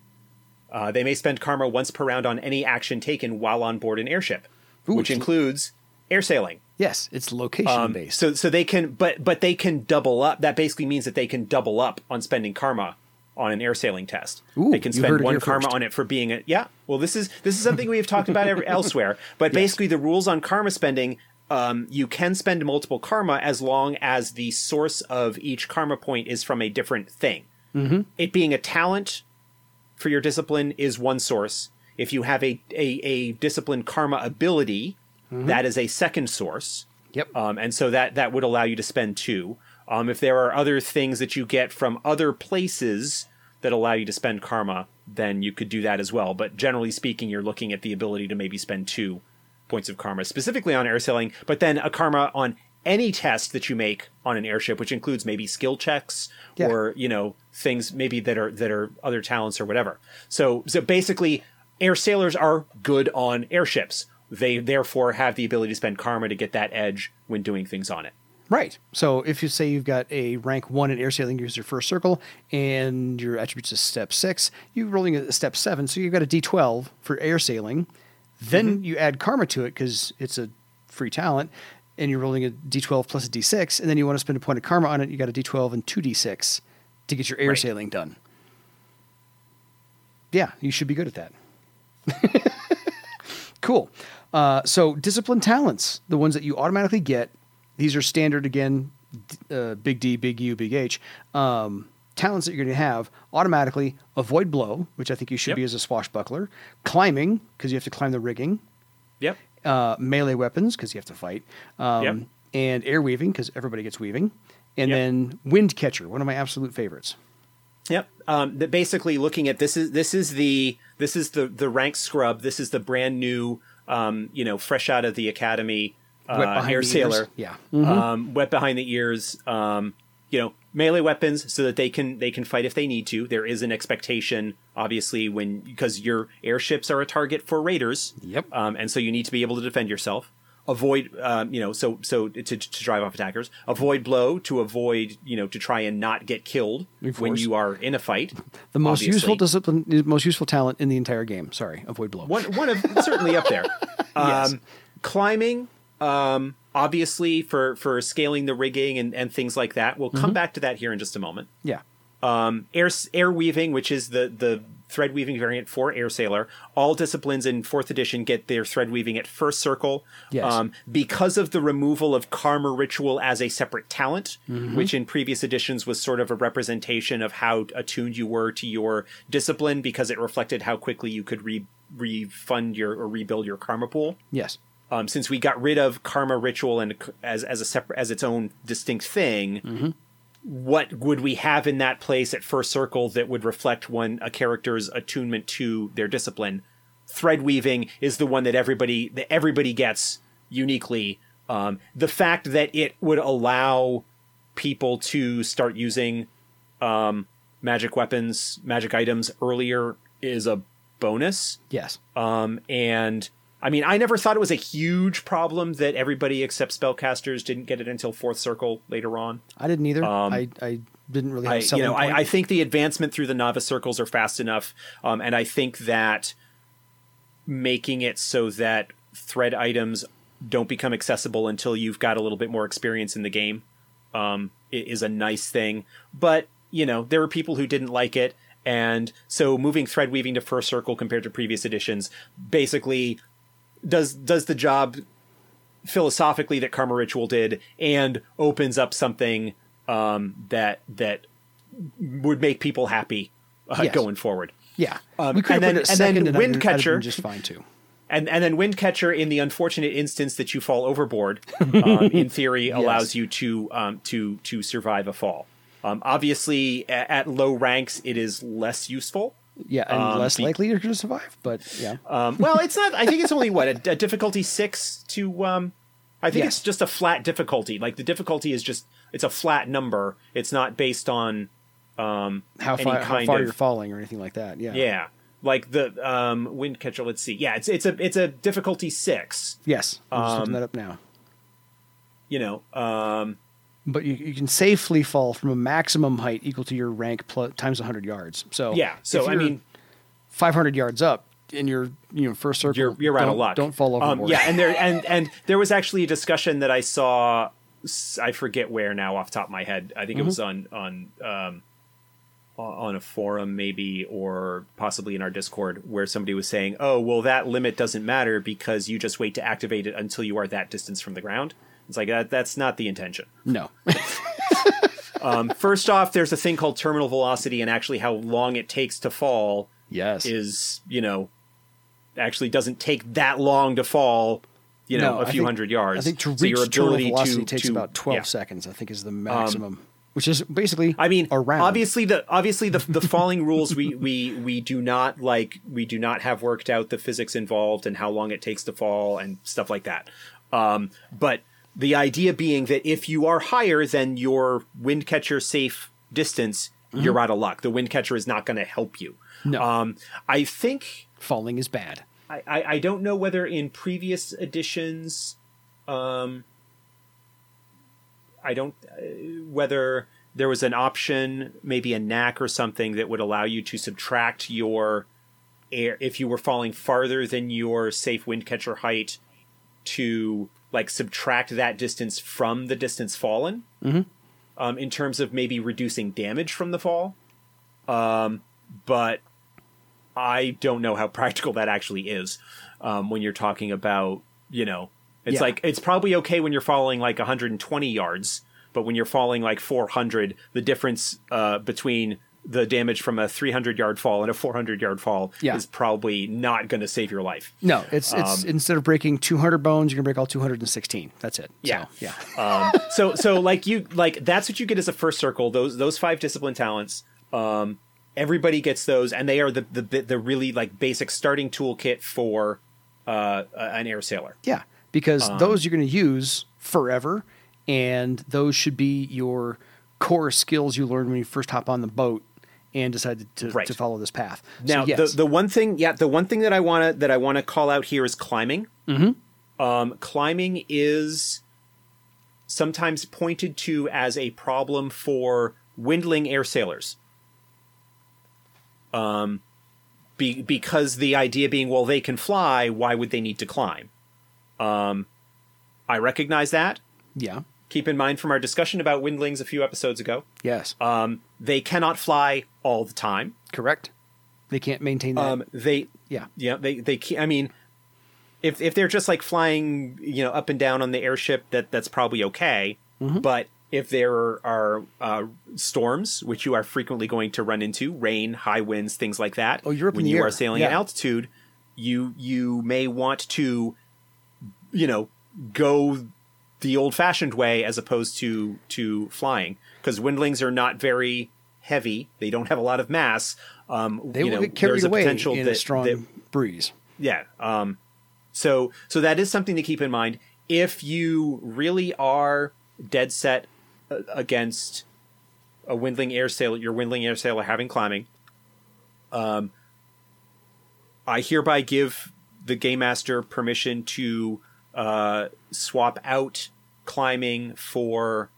uh, they may spend karma once per round on any action taken while on board an airship,
Ooh,
which includes air sailing.
Yes, it's location
Um,
based.
so so they can but but they can double up. That basically means that they can double up on spending karma on an air sailing test.
Ooh,
they can spend one karma
first.
on it for being a yeah. Well, this is this is something we have talked about every, elsewhere. But basically, the rules on karma spending. Um, you can spend multiple karma as long as the source of each karma point is from a different thing. Mm-hmm. It being a talent for your discipline is one source. If you have a a, a discipline karma ability, that is a second source.
yep.
Um, and so that that would allow you to spend two. Um, if there are other things that you get from other places that allow you to spend karma, then you could do that as well. But generally speaking, you're looking at the ability to maybe spend two points of karma, specifically on air sailing, but then a karma on any test that you make on an airship, which includes maybe skill checks
Yeah.
or you know things maybe that are that are other talents or whatever. So so basically, air sailors are good on airships. They therefore have the ability to spend karma to get that edge when doing things on it.
Right. So if you say you've got a rank one in air sailing, use your first circle, and your attributes is step six, you're rolling a step seven, so you've got a d12 for air sailing. Then you add karma to it because it's a free talent, and you're rolling a d12 plus a d6, and then you want to spend a point of karma on it. You got a d12 and two d6 to get your air
Right.
sailing done. Yeah, you should be good at that. cool. Uh, so discipline talents, the ones that you automatically get, these are standard again, uh, big D, big U, big H. Um, talents that you're going to have automatically avoid blow, which I think you should
Yep.
be as a swashbuckler, climbing because you have to climb the rigging,
Yep.
uh, melee weapons because you have to fight, um,
Yep.
and air weaving because everybody gets weaving, and
Yep.
then wind catcher, one of my absolute favorites.
Yep. Um, that basically looking at this is this is the this is the the rank scrub. This is the brand new um, you know fresh out of the academy uh,
Wet behind
air
the
sailor.
ears. Yeah. Mm-hmm.
Um, wet behind the ears. Um, you know melee weapons so that they can they can fight if they need to. There is an expectation, obviously, when because your airships are a target for raiders.
Yep.
Um, and so you need to be able to defend yourself. Avoid, um, you know, so so to, to drive off attackers. Avoid blow to avoid, you know, to try and not get killed when you are in a fight.
The most
obviously.
useful discipline, the most useful talent in the entire game. Sorry, avoid blow.
one one of certainly up there. Um,
Yes.
Climbing, um, obviously for for scaling the rigging and, and things like that. We'll
Mm-hmm.
come back to that here in just a moment.
Yeah.
Um, air air weaving, which is the the thread weaving variant for air sailor. All disciplines in fourth edition get their thread weaving at first circle.
Yes.
Um, because of the removal of karma ritual as a separate talent,
Mm-hmm.
which in previous editions was sort of a representation of how attuned you were to your discipline, because it reflected how quickly you could re- refund your or rebuild your karma pool
Yes.
Um, since we got rid of karma ritual and as as a separate as its own distinct thing, what would we have in that place at first circle that would reflect one a character's attunement to their discipline? Thread weaving is the one that everybody that everybody gets uniquely. Um, the fact that it would allow people to start using um, magic weapons, magic items earlier is a bonus.
Yes.
Um, and I mean, I never thought it was a huge problem that everybody except spellcasters didn't get it until fourth circle later on.
I didn't either.
Um,
I, I didn't really have
I, you know. I, I think the advancement through the novice circles are fast enough, um, and I think that making it so that thread items don't become accessible until you've got a little bit more experience in the game um, is a nice thing. But you know, there were people who didn't like it, and so moving thread weaving to first circle compared to previous editions basically does does the job philosophically that Karma Ritual did, and opens up something um, that that would make people happy uh,
Yes.
going forward.
yeah.
um,
we could
and then- and then
second and I'd- I'd have been
Windcatcher-
just fine too.
And and then Windcatcher, in the unfortunate instance that you fall overboard, um, in theory allows you to um, to to survive a fall. Um, obviously, a- at low ranks, it is less useful.
Yeah, and
Um,
less
be-
likely to survive. But yeah,
Um, well, it's not. I think it's only what a, a difficulty six to. Um, I think
Yes.
it's just a flat difficulty. Like the difficulty is just it's a flat number. It's not based on um,
how far, how far
of
you're falling or anything like that. Yeah.
yeah. Like the um, wind catcher. Let's see. Yeah, it's it's a it's a difficulty six.
Yes. I'm just
Um,
looking that up now.
you know um
but you, you can safely fall from a maximum height equal to your rank plus, times 100 yards. So
Yeah. So I mean,
500 yards up in your you know first circle,
you're you're out of luck.
Don't fall
Um, yeah, and there and and there was actually a discussion that I saw. I forget where now, off the top of my head. I think it was on on um, on a forum maybe, or possibly in our Discord, where somebody was saying, "Oh, well, that limit doesn't matter because you just wait to activate it until you are that distance from the ground." It's like that. That's not the intention.
no.
Um, first off, there's a thing called terminal velocity, and actually how long it takes to fall
yes.
is you know actually doesn't take that long to fall you know
No,
a few
think-
hundred yards
I think to
So
reach
your
terminal
ability
velocity
to,
takes
to-
about 12
yeah. Um,
seconds. I think is the maximum, which is basically
I mean,
around.
obviously the obviously the the falling rules we we we do not like we do not have worked out the physics involved and how long it takes to fall and stuff like that. Um, but the idea being that if you are higher than your wind catcher safe distance, you're out of luck. The wind catcher is not going to help you.
Mm-hmm. No.
Um, I think
falling is bad.
I, I, I don't know whether in previous editions, um, I don't uh, whether there was an option, maybe a knack or something that would allow you to subtract your air if you were falling farther than your safe wind catcher height to like subtract that distance from the distance fallen.
Mm-hmm.
Um, in terms of maybe reducing damage from the fall, um, but I don't know how practical that actually is um, when you're talking about, you know, it's
Yeah.
like it's probably okay when you're falling like 120 yards, but when you're falling like 400, the difference uh, between the damage from a 300 yard fall and a 400 yard fall
Yeah.
is probably not going to save your life.
No, it's it's
Um,
instead of breaking 200 bones, you're gonna break all 216. That's it.
Yeah.
So, yeah.
um, so so like you like that's what you get as a first circle. Those those five discipline talents. Um, everybody gets those, and they are the the the really like basic starting toolkit for uh, an air sailor.
Yeah, because
Um,
those you're going to use forever, and those should be your core skills you learn when you first hop on the boat and decided to,
Right.
to follow this path.
Now,
so, yes,
the the one thing, yeah, the one thing that I want to that I want to call out here is climbing. Mm-hmm. Um, climbing is sometimes pointed to as a problem for windling air sailors. Um, be, because the idea being, well, they can fly. Why would they need to climb? Um, I recognize that.
yeah,
Keep in mind from our discussion about windlings a few episodes ago,
yes,
um, they cannot fly all the time.
correct. They can't maintain that.
Um, they
yeah,
Yeah, they they can't. I mean, if if they're just like flying, you know, up and down on the airship, that that's probably okay.
Mm-hmm.
But if there are uh, storms, which you are frequently going to run into, rain, high winds, things like that.
Oh, you're up
when you
air.
are sailing at altitude, you you may want to, you know, go the old-fashioned way as opposed to to flying because windlings are not very heavy. They don't have a lot of mass. Um,
they
you
will
know,
get carried
a
away
potential
in
that,
a strong
that
breeze.
yeah. Um, so so that is something to keep in mind. If you really are dead set uh, against a windling air sailor, your windling air sailor having climbing, um, I hereby give the game master permission to uh, swap out climbing for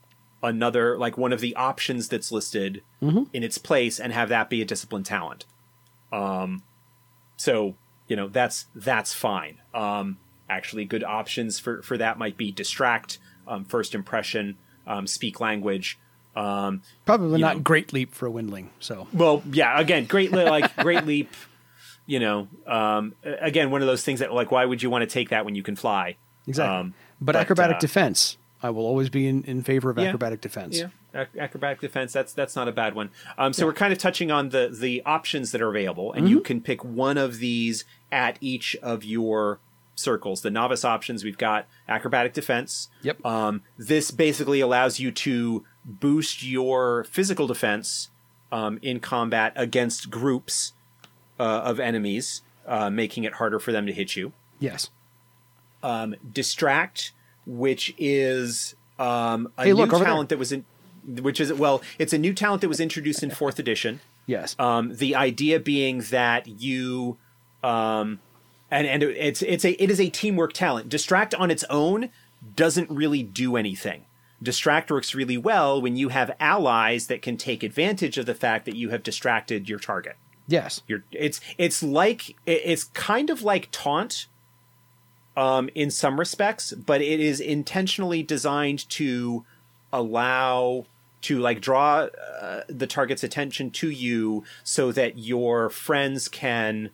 another like one of the options that's listed in its place and have that be a discipline talent um so you know that's that's fine um actually good options for for that might be distract um, first impression um, speak language um
Probably not
know.
great leap for a windling. So
well yeah again great li- like great leap you know um again one of those things that like why would you want to take that when you can fly
exactly.
Um,
but, acrobatic
uh,
defense, I will always be in, in favor of
Yeah.
acrobatic defense.
Yeah, Ac- acrobatic defense. That's that's not a bad one. Um, so we're kind of touching on the the options that are available, and
Mm-hmm.
you can pick one of these at each of your circles. The novice options we've got acrobatic defense.
Yep.
Um, this basically allows you to boost your physical defense um, in combat against groups uh, of enemies, uh, making it harder for them to hit you
Yes.
um, distract, which is um, a
Hey, look,
new
over there.
talent that was in, which is well, it's a new talent that was introduced in fourth edition.
Yes.
Um, the idea being that you, um, and and it's it's a it is a teamwork talent. Distract on its own doesn't really do anything. distract works really well when you have allies that can take advantage of the fact that you have distracted your target.
Yes.
You're, it's it's like it's kind of like taunt um, in some respects, but it is intentionally designed to allow to like draw uh, the target's attention to you so that your friends can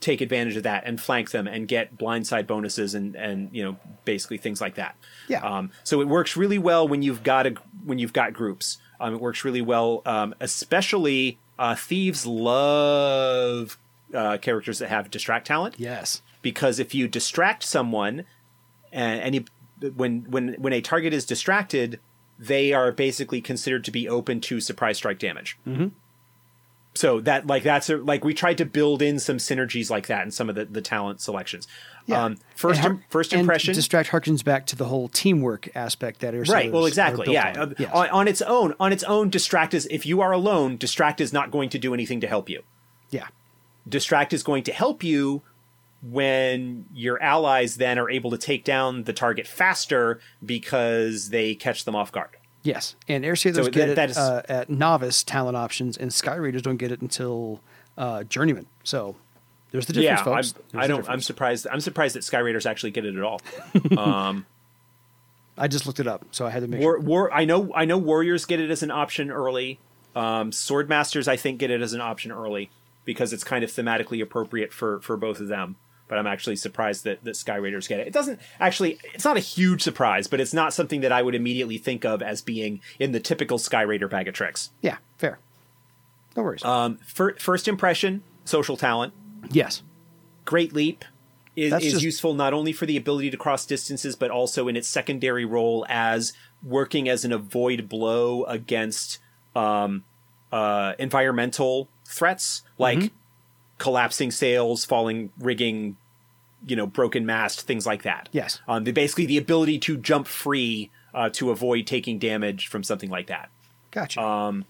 take advantage of that and flank them and get blindside bonuses and and you know basically things like that.
Yeah.
Um, so it works really well when you've got a when you've got groups. Um, it works really well, um, especially uh, thieves love uh, characters that have distract talent
Yes.
Because if you distract someone and any when when when a target is distracted they are basically considered to be open to surprise strike damage mm-hmm. so that like that's a, like we tried to build in some synergies like that in some of the, the talent selections
Yeah.
um, first
And
im- first
and
impression
distract harkens back to the whole teamwork aspect that is
right well exactly yeah
on. Yes.
on, on its own on its own distract is if you are alone distract is not going to do anything to help you
yeah.
distract is going to help you when your allies then are able to take down the target faster because they catch them off guard.
Yes, and air sailors
So
get
that-
it
that is-
uh, at novice talent options, and sky raiders don't get it until uh, journeyman. So there's the difference,
yeah,
folks.
I'm, I don't. I'm surprised. I'm surprised that Sky Raiders actually get it at all. Um,
I just looked it up, so I had to make
war,
sure.
war. I know. I know. Warriors get it as an option early. Um, Swordmasters, I think, get it as an option early because it's kind of thematically appropriate for for both of them. But I'm actually surprised that, that Sky Raiders get it. It doesn't actually. It's not a huge surprise, but it's not something that I would immediately think of as being in the typical Sky Raider bag of tricks.
Yeah, fair. No worries.
Um, fir- first impression, social talent.
yes.
Great Leap is, is
just-
useful not only for the ability to cross distances, but also in its secondary role as working as an avoid blow against um, uh, environmental threats like
Mm-hmm.
Collapsing sails, falling rigging, you know, broken mast, things like that.
Yes.
Um, the, basically, the ability to jump free uh, to avoid taking damage from something like that.
Gotcha.
Um,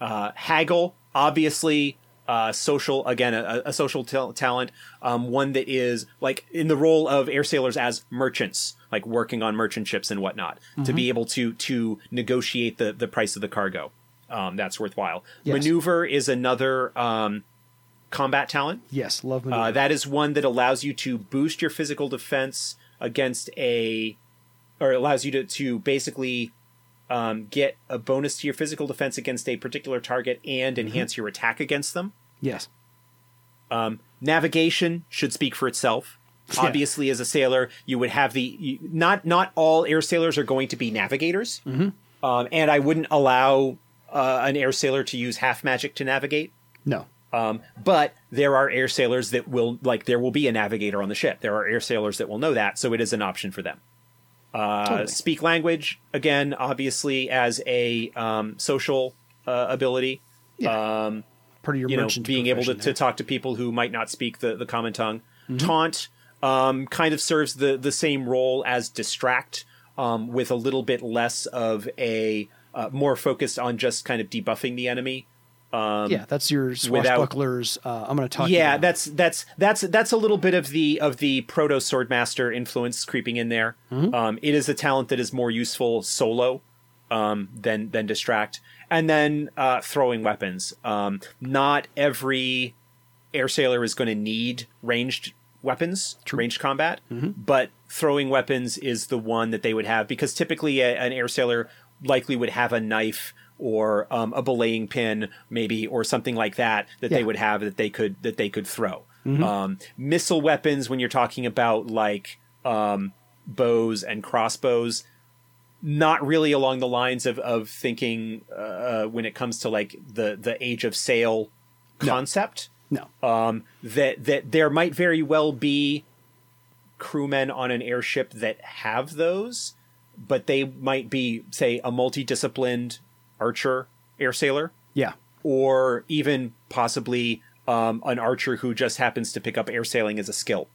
uh, Haggle, obviously, uh, social again, a, a social tal- talent, um, one that is like in the role of air sailors as merchants, like working on merchant ships and whatnot, to be able to to negotiate the the price of the cargo. Um, that's worthwhile.
Yes.
Maneuver is another um, combat talent.
yes, love
Uh, that is one that allows you to boost your physical defense against a, or allows you to, to basically um, get a bonus to your physical defense against a particular target and enhance your attack against them.
yes.
Navigation should speak for itself.
Yeah.
Obviously, as a sailor, you would have the you, not not all air sailors are going to be navigators,
Mm-hmm.
um, and I wouldn't allow uh, an air sailor to use half magic to navigate.
No.
Um, but there are air sailors that will like there will be a navigator on the ship. There are air sailors that will know that, so it is an option for them. Uh,
Totally.
Speak language again, obviously as a um, social uh, ability. Um,
Part of your
you know, being able to, to talk to people who might not speak the, the common tongue.
Mm-hmm.
Taunt um, kind of serves the the same role as distract, um, with a little bit less of a uh, more focused on just kind of debuffing the enemy. Um,
yeah, that's your swashbucklers. uh, I'm going to talk.
yeah, that's that's that's that's a little bit of the of the proto swordmaster influence creeping in there.
Mm-hmm.
Um, it is a talent that is more useful solo um, than than distract, and then uh, throwing weapons. Um, not every air sailor is going to need ranged weapons, ranged combat,
Mm-hmm.
but throwing weapons is the one that they would have because typically a, an air sailor likely would have a knife or um, a belaying pin, maybe, or something like that that
Yeah.
they would have that they could that they could throw.
Mm-hmm.
Um, missile weapons, when you're talking about like um, bows and crossbows, not really along the lines of of thinking uh, when it comes to like the the age of sail concept
no.
um, that that there might very well be crewmen on an airship that have those, but they might be, say, a multidisciplined archer air sailor,
Yeah.
or even possibly um, an archer who just happens to pick up air sailing as a skill,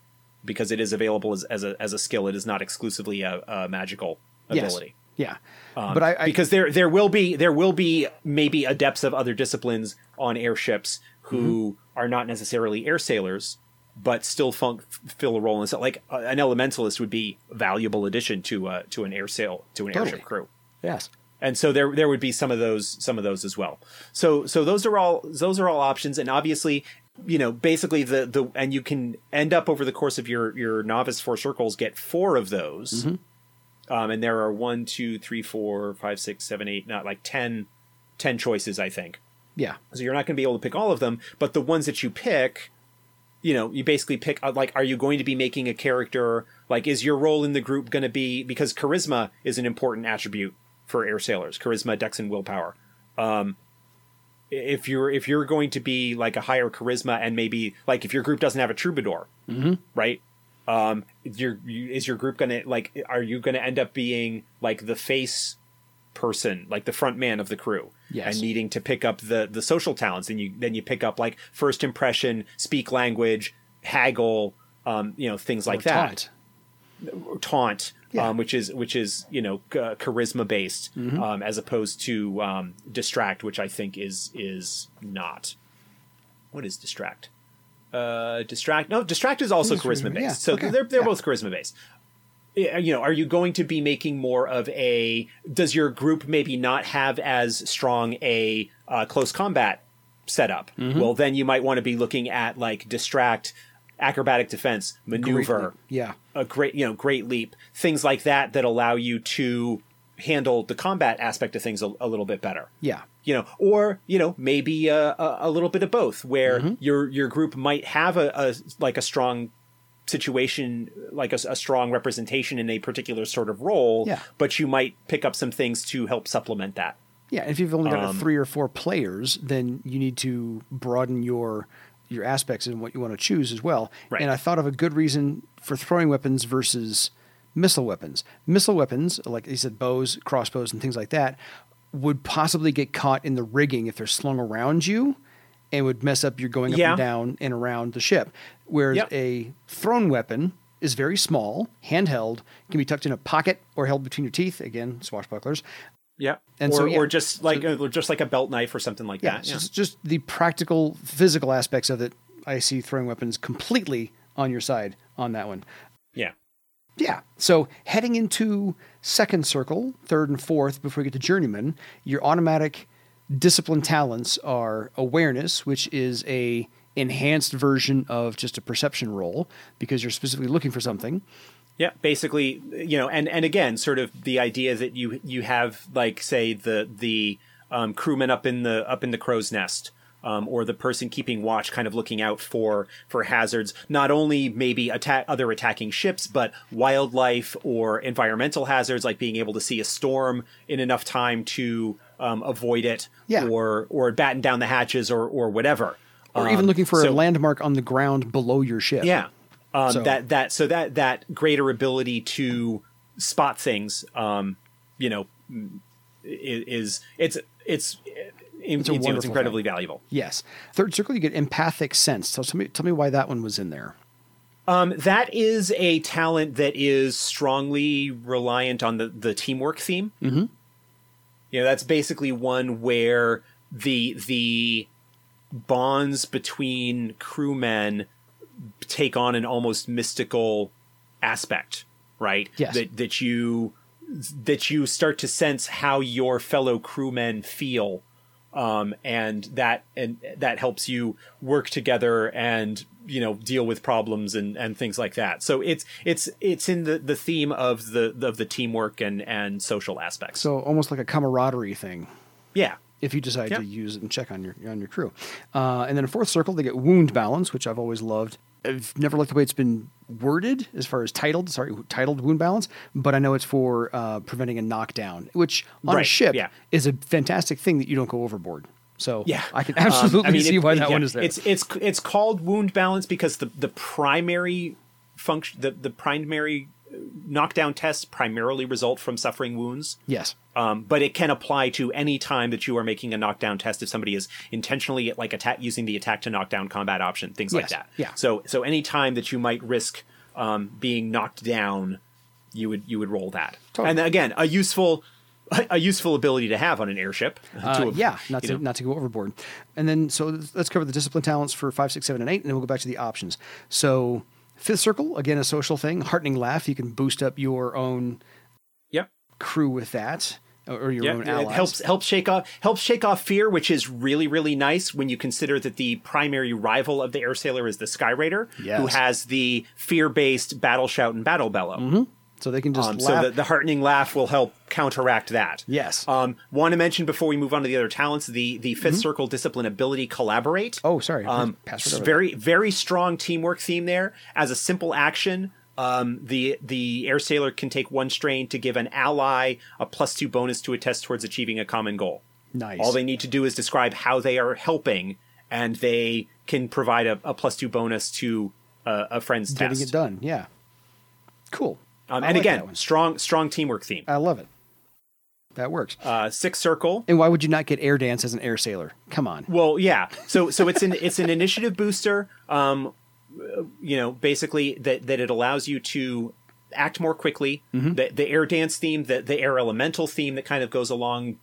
because it is available as, as a as a skill. It is not exclusively a, a magical
Yes.
ability.
Yeah. but I, I
because there there will be there will be maybe adepts of other disciplines on airships who
Mm-hmm.
are not necessarily air sailors but still fun- fill a role. And so, like uh, an elementalist would be a valuable addition to uh, to an air sail to an
Totally.
airship crew.
Yes.
And so there there would be some of those some of those as well. So so those are all those are all options, and obviously. You know, basically the the and you can end up over the course of your your novice four circles get four of those, um, and there are one, two, three, four, five, six, seven, eight, not like 10, 10 choices, I think.
Yeah.
So you're not going to be able to pick all of them, but the ones that you pick, you know, you basically pick uh, like, are you going to be making a character? Like, is your role in the group going to be because charisma is an important attribute for air sailors? Charisma, dex, and willpower. Um, if you're if you're going to be like a higher charisma and maybe like if your group doesn't have a troubadour, right? Um, your you, is your group gonna like? Are you gonna end up being like the face person, like the front man of the crew,
Yes.
and needing to pick up the the social talents? And you then you pick up like first impression, speak language, haggle, um, you know, things like
Or
that
taunt.
taunt,
Yeah.
um, which is which is you know uh, charisma based
Mm-hmm.
um, as opposed to um, distract, which I think is is not. What is distract? Uh, distract. No, distract is also charisma based.
yeah.
So
Okay,
they're they're
yeah.
both charisma based. You know, are you going to be making more of a? Does your group maybe not have as strong a uh, close combat setup?
Mm-hmm.
Well, then you might want to be looking at like distract, acrobatic defense, maneuver
Yeah.
a great you know great leap things like that that allow you to handle the combat aspect of things a, a little bit better
Yeah.
you know or you know maybe a, a, a little bit of both where
Mm-hmm.
your your group might have a, like a strong situation like a, a strong representation in a particular sort of role
Yeah.
but you might pick up some things to help supplement that
Yeah, and if you've only got
Um,
three or four players, then you need to broaden your your aspects and what you want to choose as well.
Right.
And I thought of a good reason for throwing weapons versus missile weapons. Missile weapons, like you said, bows, crossbows, and things like that, would possibly get caught in the rigging if they're slung around you, and would mess up your going up
Yeah.
and down and around the ship. Whereas
Yep.
a thrown weapon is very small, handheld, can be tucked in a pocket or held between your teeth. Again, swashbucklers.
Yeah
And
or,
so, yeah.
or just like or just like a belt knife or something like
Yeah,
that
so it's just the practical, physical aspects of it. I see throwing weapons completely on your side on that one.
yeah
Yeah. So heading into second circle, third and fourth, before we get to journeyman, your automatic discipline talents are awareness, which is a enhanced version of just a perception roll because you're specifically looking for something.
Yeah, basically, you know, and and again, sort of the idea that you you have like say the the um, crewman up in the up in the crow's nest. Um, or the person keeping watch, kind of looking out for for hazards, not only maybe attack other attacking ships, but wildlife or environmental hazards, like being able to see a storm in enough time to um, avoid it,
Yeah.
or or batten down the hatches, or or whatever,
Or even
Um,
looking for a landmark on the ground below your ship.
yeah. Um,
So-
That that so that that greater ability to spot things, um, you know, is it's it's it's, it's,
wonderful
incredibly valuable.
Yes. Third circle, you get empathic sense. So tell me, tell me why that one was in there.
Um, that is a talent that is strongly reliant on the the teamwork theme. Mm-hmm. You know, that's basically one where the the bonds between crewmen take on an almost mystical aspect, right?
Yes.
That that you that you start to sense how your fellow crewmen feel um, and that and that helps you work together and you know deal with problems and and things like that. So it's it's it's in the the theme of the of the teamwork and and social aspects.
So almost like a camaraderie thing.
yeah,
if you decide to use it and check on your on your crew. Uh, and then a fourth circle, they get wound balance, which I've always loved. I've never liked the way it's been worded as far as titled. Sorry, titled wound balance, but I know it's for uh, preventing a knockdown, which on a ship
yeah.
is a fantastic thing that you don't go overboard. So
yeah,
I can
Um,
absolutely
I mean,
see
it-
why that
yeah,
one is there.
It's it's it's called wound balance because the the primary function the the primary knockdown tests primarily result from suffering wounds.
yes,
Um, but it can apply to any time that you are making a knockdown test if somebody is intentionally like attack using the attack to knockdown combat option, things like that.
yeah.
So so any time that you might risk um, being knocked down, you would you would roll that.
Totally.
And again, a useful a, a useful ability to have on an airship.
Uh,
to,
yeah, not to
know.
not to go overboard. And then so let's cover the discipline talents for five, six, seven, and eight, and then we'll go back to the options. So fifth circle again, a social thing, heartening laugh. You can boost up your own
Yep.
crew with that, or your
Yeah,
own
it
allies.
helps helps shake off helps shake off fear, which is really really nice when you consider that the primary rival of the air sailor is the Sky Raider, who has the fear based battle shout and battle bellow. Mm-hmm.
So they can just
Um, so the, the heartening laugh will help counteract that.
Yes.
Um, want to mention before we move on to the other talents, the the 5th circle discipline ability collaborate.
Mm-hmm. Oh, sorry.
Um,
Passed right
s-
over that.
very very strong teamwork theme there. As a simple action, um, the the air sailor can take one strain to give an ally a plus two bonus to a test towards achieving a common goal.
nice.
All they need to do is describe how they are helping, and they can provide a, a plus two bonus to uh, a friend's
getting
test.
it done. Yeah. Cool.
Um, and
like
again, strong strong teamwork theme.
I love it. That works.
Uh, sixth circle.
and why would you not get air dance as an air sailor? Come on.
Well, yeah. So so it's an it's an initiative booster. Um, you know, basically that that it allows you to act more quickly. The the air dance theme, the the air elemental theme that kind of goes along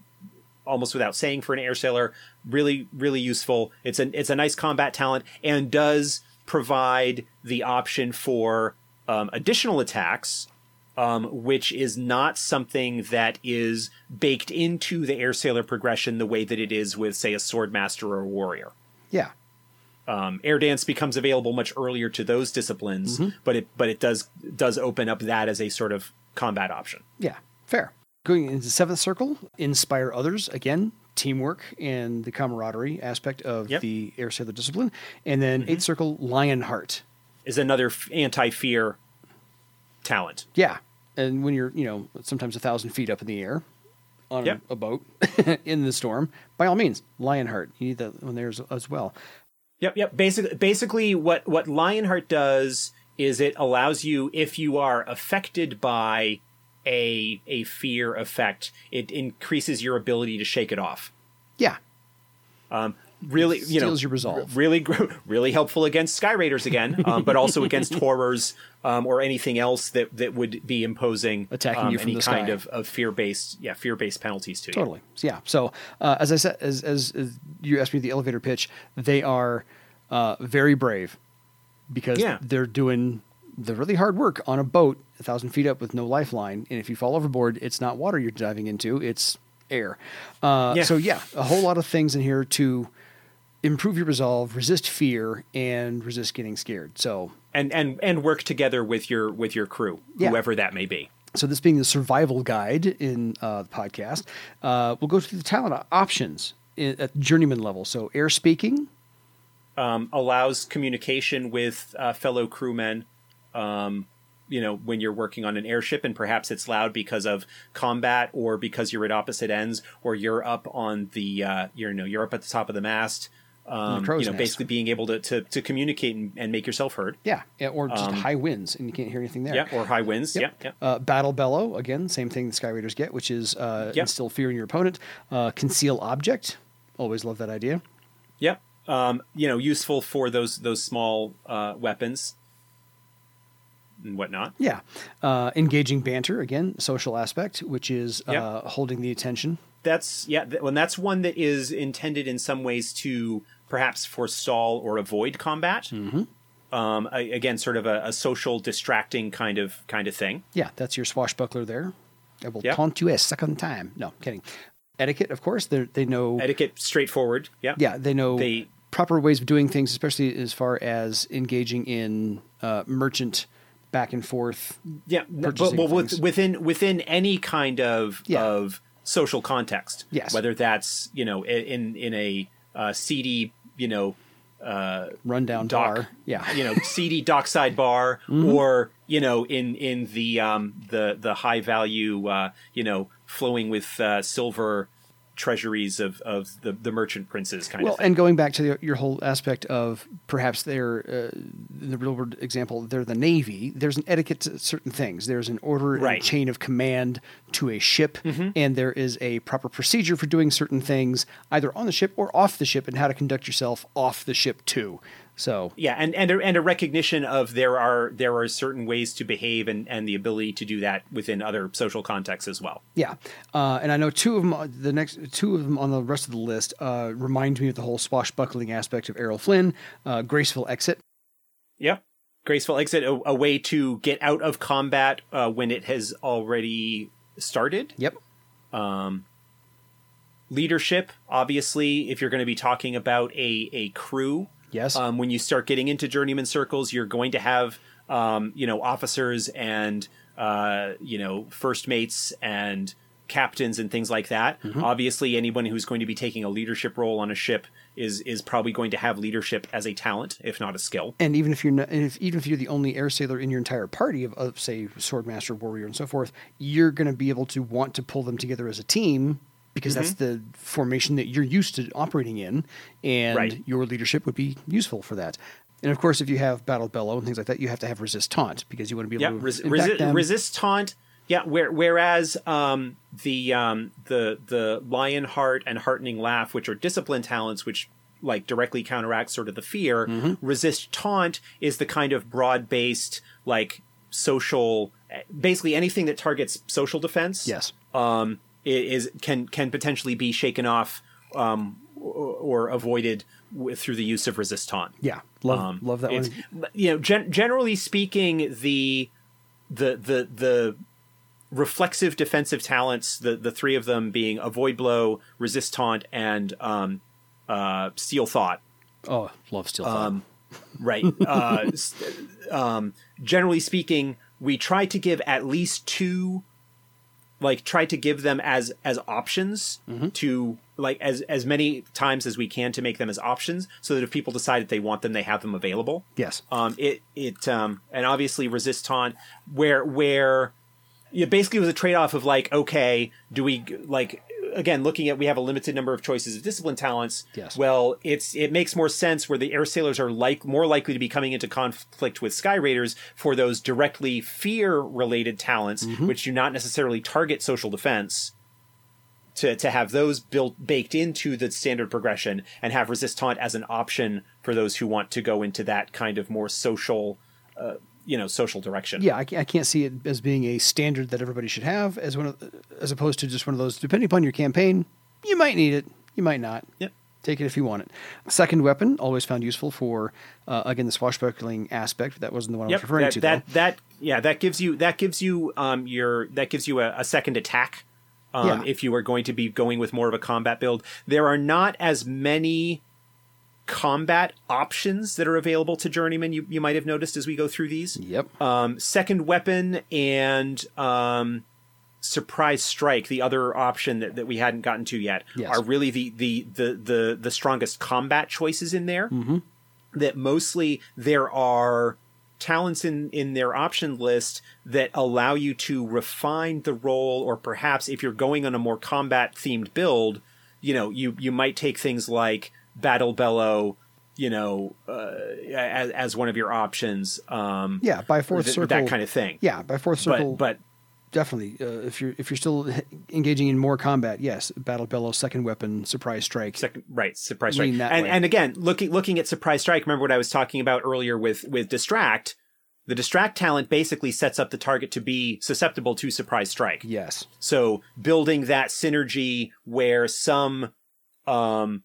almost without saying for an air sailor, really really useful. It's an it's a nice combat talent and does provide the option for um, additional attacks um, which is not something that is baked into the air sailor progression the way that it is with, say, a swordmaster or a warrior.
Yeah.
Um, air dance becomes available much earlier to those disciplines,
Mm-hmm.
but it but it does does open up that as a sort of combat option.
Yeah. Fair. Going into seventh circle, inspire others. Again, teamwork and the camaraderie aspect of
Yep.
the air sailor discipline. And then eighth circle, lion heart
Is another f- anti-fear talent.
Yeah. And when you're, you know, sometimes a thousand feet up in the air on
Yep.
a, a boat in the storm, by all means, lionheart. You need that one there as, as well.
Yep, yep. Basically, basically, what what Lionheart does is it allows you, if you are affected by a a fear effect, it increases your ability to shake it off.
Yeah.
Um, Really, you know,
your resolve.
Really, really helpful against Sky Raiders again, um, but also against horrors um, or anything else that that would be imposing
Attacking
um,
you from
any
the
kind
sky.
of, of fear based, yeah, fear based penalties to you.
Totally. Yeah. So uh, as I said, as, as as you asked me the elevator pitch, they are uh, very brave because
Yeah.
they're doing the really hard work on a boat a thousand feet up with no lifeline, and if you fall overboard, it's not water you're diving into; it's air. Uh,
Yeah.
So yeah, a whole lot of things in here to improve your resolve, resist fear, and resist getting scared. So
and and and work together with your with your crew,
Yeah.
whoever that may be.
So this being the survival guide in uh, the podcast, uh, we'll go through the talent options i- at journeyman level. So air speaking,
um, allows communication with uh, fellow crewmen. Um, you know, when you're working on an airship, and perhaps it's loud because of combat, or because you're at opposite ends, or you're up on the, uh, you're, you know, you're up at the top of the mast. Um, you know,
nest.
basically being able to to, to communicate and, and make yourself heard.
yeah, yeah, or just high winds and you can't hear anything there.
Um, Yeah, or high winds.
Yep.
Yeah, yeah.
Uh, battle bellow again, same thing the Sky Raiders get, which is uh,
Yep.
instill fear in your opponent. Uh, conceal object, always love that idea.
Yep. Um, you know, useful for those those small uh, weapons and whatnot.
Yeah, uh, engaging banter again, social aspect, which is
Yep.
uh, holding the attention.
that's yeah th- when that's one that is intended in some ways to perhaps forestall or avoid combat mm-hmm. um, a- again sort of a, a social distracting kind of kind of thing
Yeah, that's your swashbuckler there. I will
Yep.
taunt you a second time. No, kidding. Etiquette, of course, they they know.
etiquette straightforward yeah
Yeah, they know
They-
proper ways of doing things, especially as far as engaging in uh, merchant back and forth.
yeah n- but,
purchasing
well, with,
things.
within within any kind of
Yeah.
of social context
Yes.
whether that's you know i- in in a uh, seedy you know uh,
Rundown
dock,
bar. Yeah.
you know, seedy dockside bar,
Mm-hmm.
or you know, in in the um, the the high value, uh, you know, flowing with uh, silver treasuries of of the the merchant princes kind
Well,
of thing.
and going back to the, your whole aspect of perhaps they're, uh, in the real world example, they're the Navy, there's an etiquette to certain things. There's an order and chain of command to a ship, and there is a proper procedure for doing certain things, either on the ship or off the ship, and how to conduct yourself off the ship too. So
Yeah, and and a, and a recognition of there are there are certain ways to behave and and the ability to do that within other social contexts as well.
Yeah, uh, and I know two of them. The next two of them on the rest of the list uh, remind me of the whole swashbuckling aspect of Errol Flynn. Uh, graceful exit.
Yep. Graceful exit, a, a way to get out of combat uh, when it has already started.
Yep.
Um, Leadership, obviously, if you're going to be talking about a, a crew,
Yes.
um, when you start getting into journeyman circles, you're going to have, um, you know, officers and, uh, you know, first mates and captains and things like that. Obviously, anyone who's going to be taking a leadership role on a ship is is probably going to have leadership as a talent, if not a skill.
and even if you're not, and if, even if you're the only air sailor in your entire party of, of say swordmaster, warrior, and so forth, you're going to be able to want to pull them together as a team because that's the formation that you're used to operating in, and
Right.
your leadership would be useful for that. And of course, if you have battle bellow and things like that, you have to have resist taunt because you want to be
Yeah,
able to
res- resi- resist taunt. Yeah, where, whereas um, the um, the the Lionheart and heartening laugh, which are discipline talents, which like directly counteract sort of the fear,
Mm-hmm.
resist taunt is the kind of broad based like social, basically anything that targets social defense.
yes.
um, is can can potentially be shaken off um, or, or avoided with, through the use of resist taunt.
Yeah, love
Um,
love that
it's-
one.
You know, gen- generally speaking, the the the the reflexive defensive talents, the the three of them being avoid blow, resist taunt, and um, uh, steel thought.
Oh, love steel. Thought.
Um, right. Uh, um, generally speaking, we try to give at least two, like try to give them as as options to like as as many times as we can to make them as options, so that if people decide that they want them, they have them available.
yes.
Um, it it um, and obviously resist taunt where where it basically was a trade off of like okay, do we like again looking at we have a limited number of choices of discipline talents.
Yes.
Well, it's it makes more sense where the air sailors are like more likely to be coming into conflict with sky raiders for those directly fear related talents, which do not necessarily target social defense to, to have those built baked into the standard progression and have resist taunt as an option for those who want to go into that kind of more social uh, you know social direction
Yeah, I, I can't see it as being a standard that everybody should have, as one of, as opposed to just one of those. Depending upon your campaign, you might need it, you might not.
Yep.
Take it if you want it. Second weapon, always found useful for uh, again the swashbuckling aspect. That wasn't the one I was referring
that,
to.
that
though.
that yeah that gives you that gives you um your that gives you a, a second attack um,
Yeah.
if you are going to be going with more of a combat build there are not as many combat options that are available to journeyman you, you might have noticed as we go through these
Yep.
um, second weapon and um, surprise strike, the other option that, that we hadn't gotten to yet,
Yes.
are really the, the the the the strongest combat choices in there. Mm-hmm. That mostly there are talents in in their option list that allow you to refine the role, or perhaps if you're going on a more combat themed build, you know, you you might take things like battle bellow. You know, uh, as, as one of your options, um,
yeah, by fourth
th-
circle,
that kind of thing.
Yeah, by fourth circle,
But but
definitely. Uh, if you're if you're still engaging in more combat, yes, battle bellow, second weapon, surprise strike.
second right surprise strike and
way.
and again looking looking at surprise strike remember what i was talking about earlier with with distract the distract talent basically sets up the target to be susceptible to surprise strike
yes.
so building that synergy where some um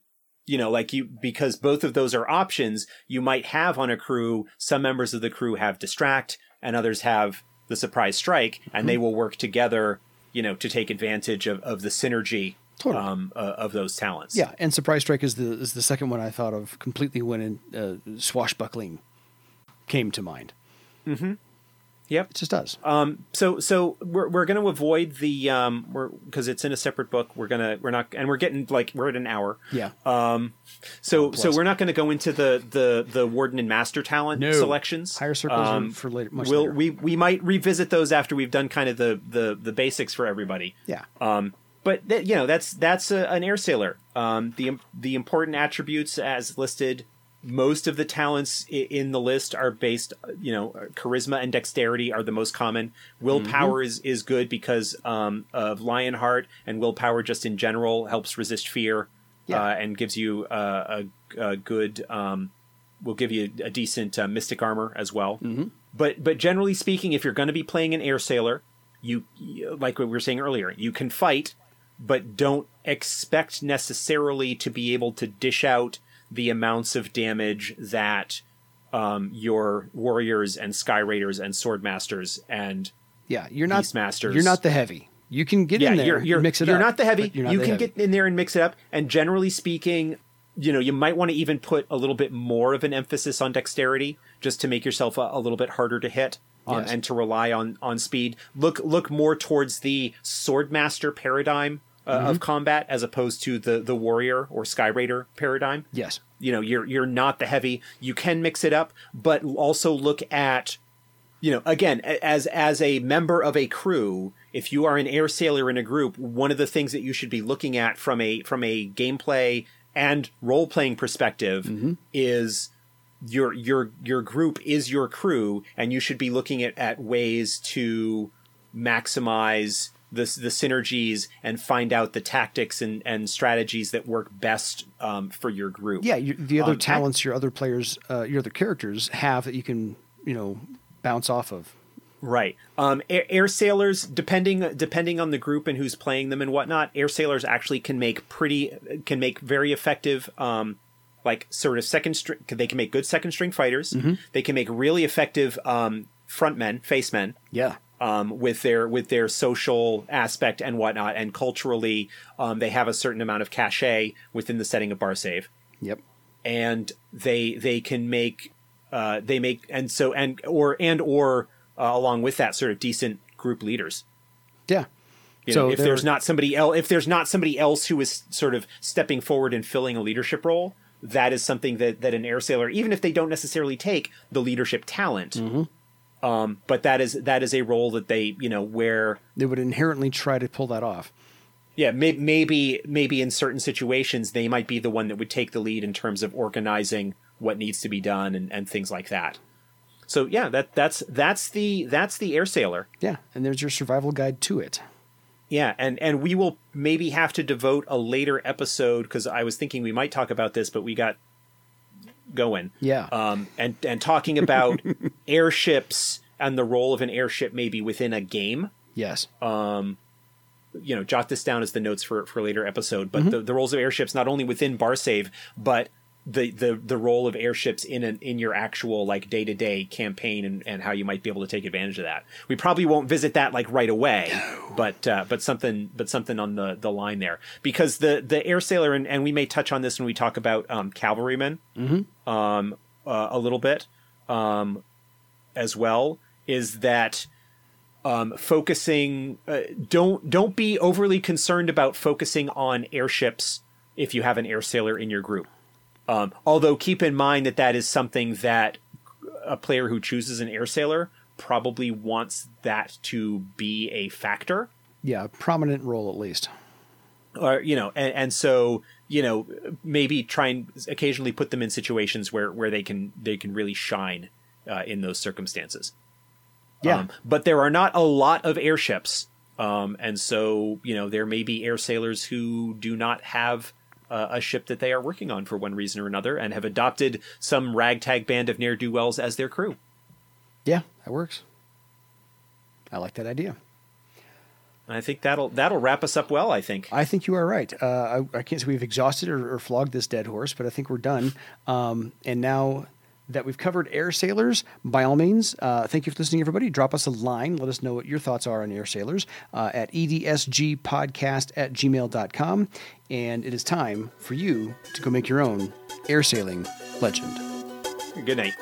you know like you because both of those are options you might have on a crew some members of the crew have distract and others have the surprise strike and they will work together you know to take advantage of, of the synergy
Totally.
um, uh, of those talents
Yeah, and surprise strike is the is the second one I thought of completely when in, uh, swashbuckling came to mind.
Yep.
It just does.
Um, so so we're we're going to avoid the um we're because it's in a separate book. We're gonna we're not and we're getting like we're at an hour.
yeah.
Um, so so we're not going to go into the the the warden and master talent
No.
selections.
Higher circles
Um,
for later. Much
we'll
later.
we we might revisit those after we've done kind of the the the basics for everybody.
yeah.
Um, but th- you know that's that's a, an air sailor. Um, the the important attributes as listed. Most of the talents in the list are based, you know, charisma and dexterity are the most common. Willpower is is good because um, of Lionheart, and willpower just in general helps resist fear,
Yeah.
uh, and gives you uh, a, a good um, will give you a decent uh, mystic armor as well. Mm-hmm. But but generally speaking, if you're going to be playing an air sailor, you like what we were saying earlier, you can fight, but don't expect necessarily to be able to dish out the amounts of damage that um, your warriors and sky raiders and sword masters and
Yeah, you're not
Beastmasters.
You're not the heavy. You can get
yeah,
in there,
you're, you're,
and mix it
you're
up.
not the heavy.
you're not
you
the
can
heavy.
get in there and mix it up. And generally speaking, you know, you might want to even put a little bit more of an emphasis on dexterity just to make yourself a, a little bit harder to hit. Um,
Yes.
and to rely on on speed. Look look more towards the swordmaster paradigm uh,
Mm-hmm.
of combat as opposed to the the warrior or sky raider paradigm
Yes.
you know you're you're not the heavy you can mix it up but also look at you know again as as a member of a crew if you are an air sailor in a group one of the things that you should be looking at from a from a gameplay and role playing perspective is your your your group is your crew and you should be looking at, at ways to maximize the, the synergies and find out the tactics and, and strategies that work best um, for your group
Yeah, you, the other
Um,
talents your other players, uh, your other characters have that you can, you know, bounce off of.
Right. Um, air, air sailors, depending depending on the group and who's playing them and whatnot, air sailors actually can make pretty can make very effective, um, like sort of second string. They can make good second string fighters. They can make really effective um, face men.
Yeah.
Um, with their with their social aspect and whatnot, and culturally, um, they have a certain amount of cachet within the setting of Barsaive
Yep.
and they they can make uh, they make and so and or and or uh, along with that sort of decent group leaders.
Yeah.
You
So
know, if there's not somebody else, if there's not somebody else who is sort of stepping forward and filling a leadership role, that is something that that an air sailor, even if they don't necessarily take the leadership talent,
Mm-hmm.
Um, but that is that is a role that they you know where
They would inherently try to pull that off.
yeah may, maybe maybe in certain situations they might be the one that would take the lead in terms of organizing what needs to be done and, and things like that so yeah that that's that's the that's the air sailor
Yeah. And there's your survival guide to it.
yeah and and we will maybe have to devote a later episode because i was thinking we might talk about this but we got going
Yeah.
um and and talking about airships and the role of an airship maybe within a game
yes.
Um, you know jot this down as the notes for for later episode
Mm-hmm.
but the, the roles of airships not only within Barsaive but the the the role of airships in an in your actual like day-to-day campaign and, and how you might be able to take advantage of that. We probably won't visit that like right away but uh, but something but something on the the line there. Because the the air sailor and, and we may touch on this when we talk about um, cavalrymen um, uh, a little bit um, as well is that um, focusing uh, don't don't be overly concerned about focusing on airships if you have an air sailor in your group. Um, although keep in mind that that is something that a player who chooses an air sailor probably wants that to be a factor
Yeah. A prominent role at least.
or you know and, and so you know maybe try and occasionally put them in situations where where they can they can really shine uh, in those circumstances
Yeah.
um, but there are not a lot of airships um, and so you know there may be air sailors who do not have uh, a ship that they are working on for one reason or another and have adopted some ragtag band of ne'er-do-wells as their crew
yeah. That works. I like that idea.
and i think that'll that'll wrap us up well i think
I think you are right. Uh, I, I can't say we've exhausted or, or flogged this dead horse, but I think we're done. Um, and now that we've covered air sailors, by all means, uh, thank you for listening, everybody. Drop us a line. Let us know what your thoughts are on air sailors uh, at edsgpodcast at gmail.com. And it is time for you to go make your own air sailing legend.
good night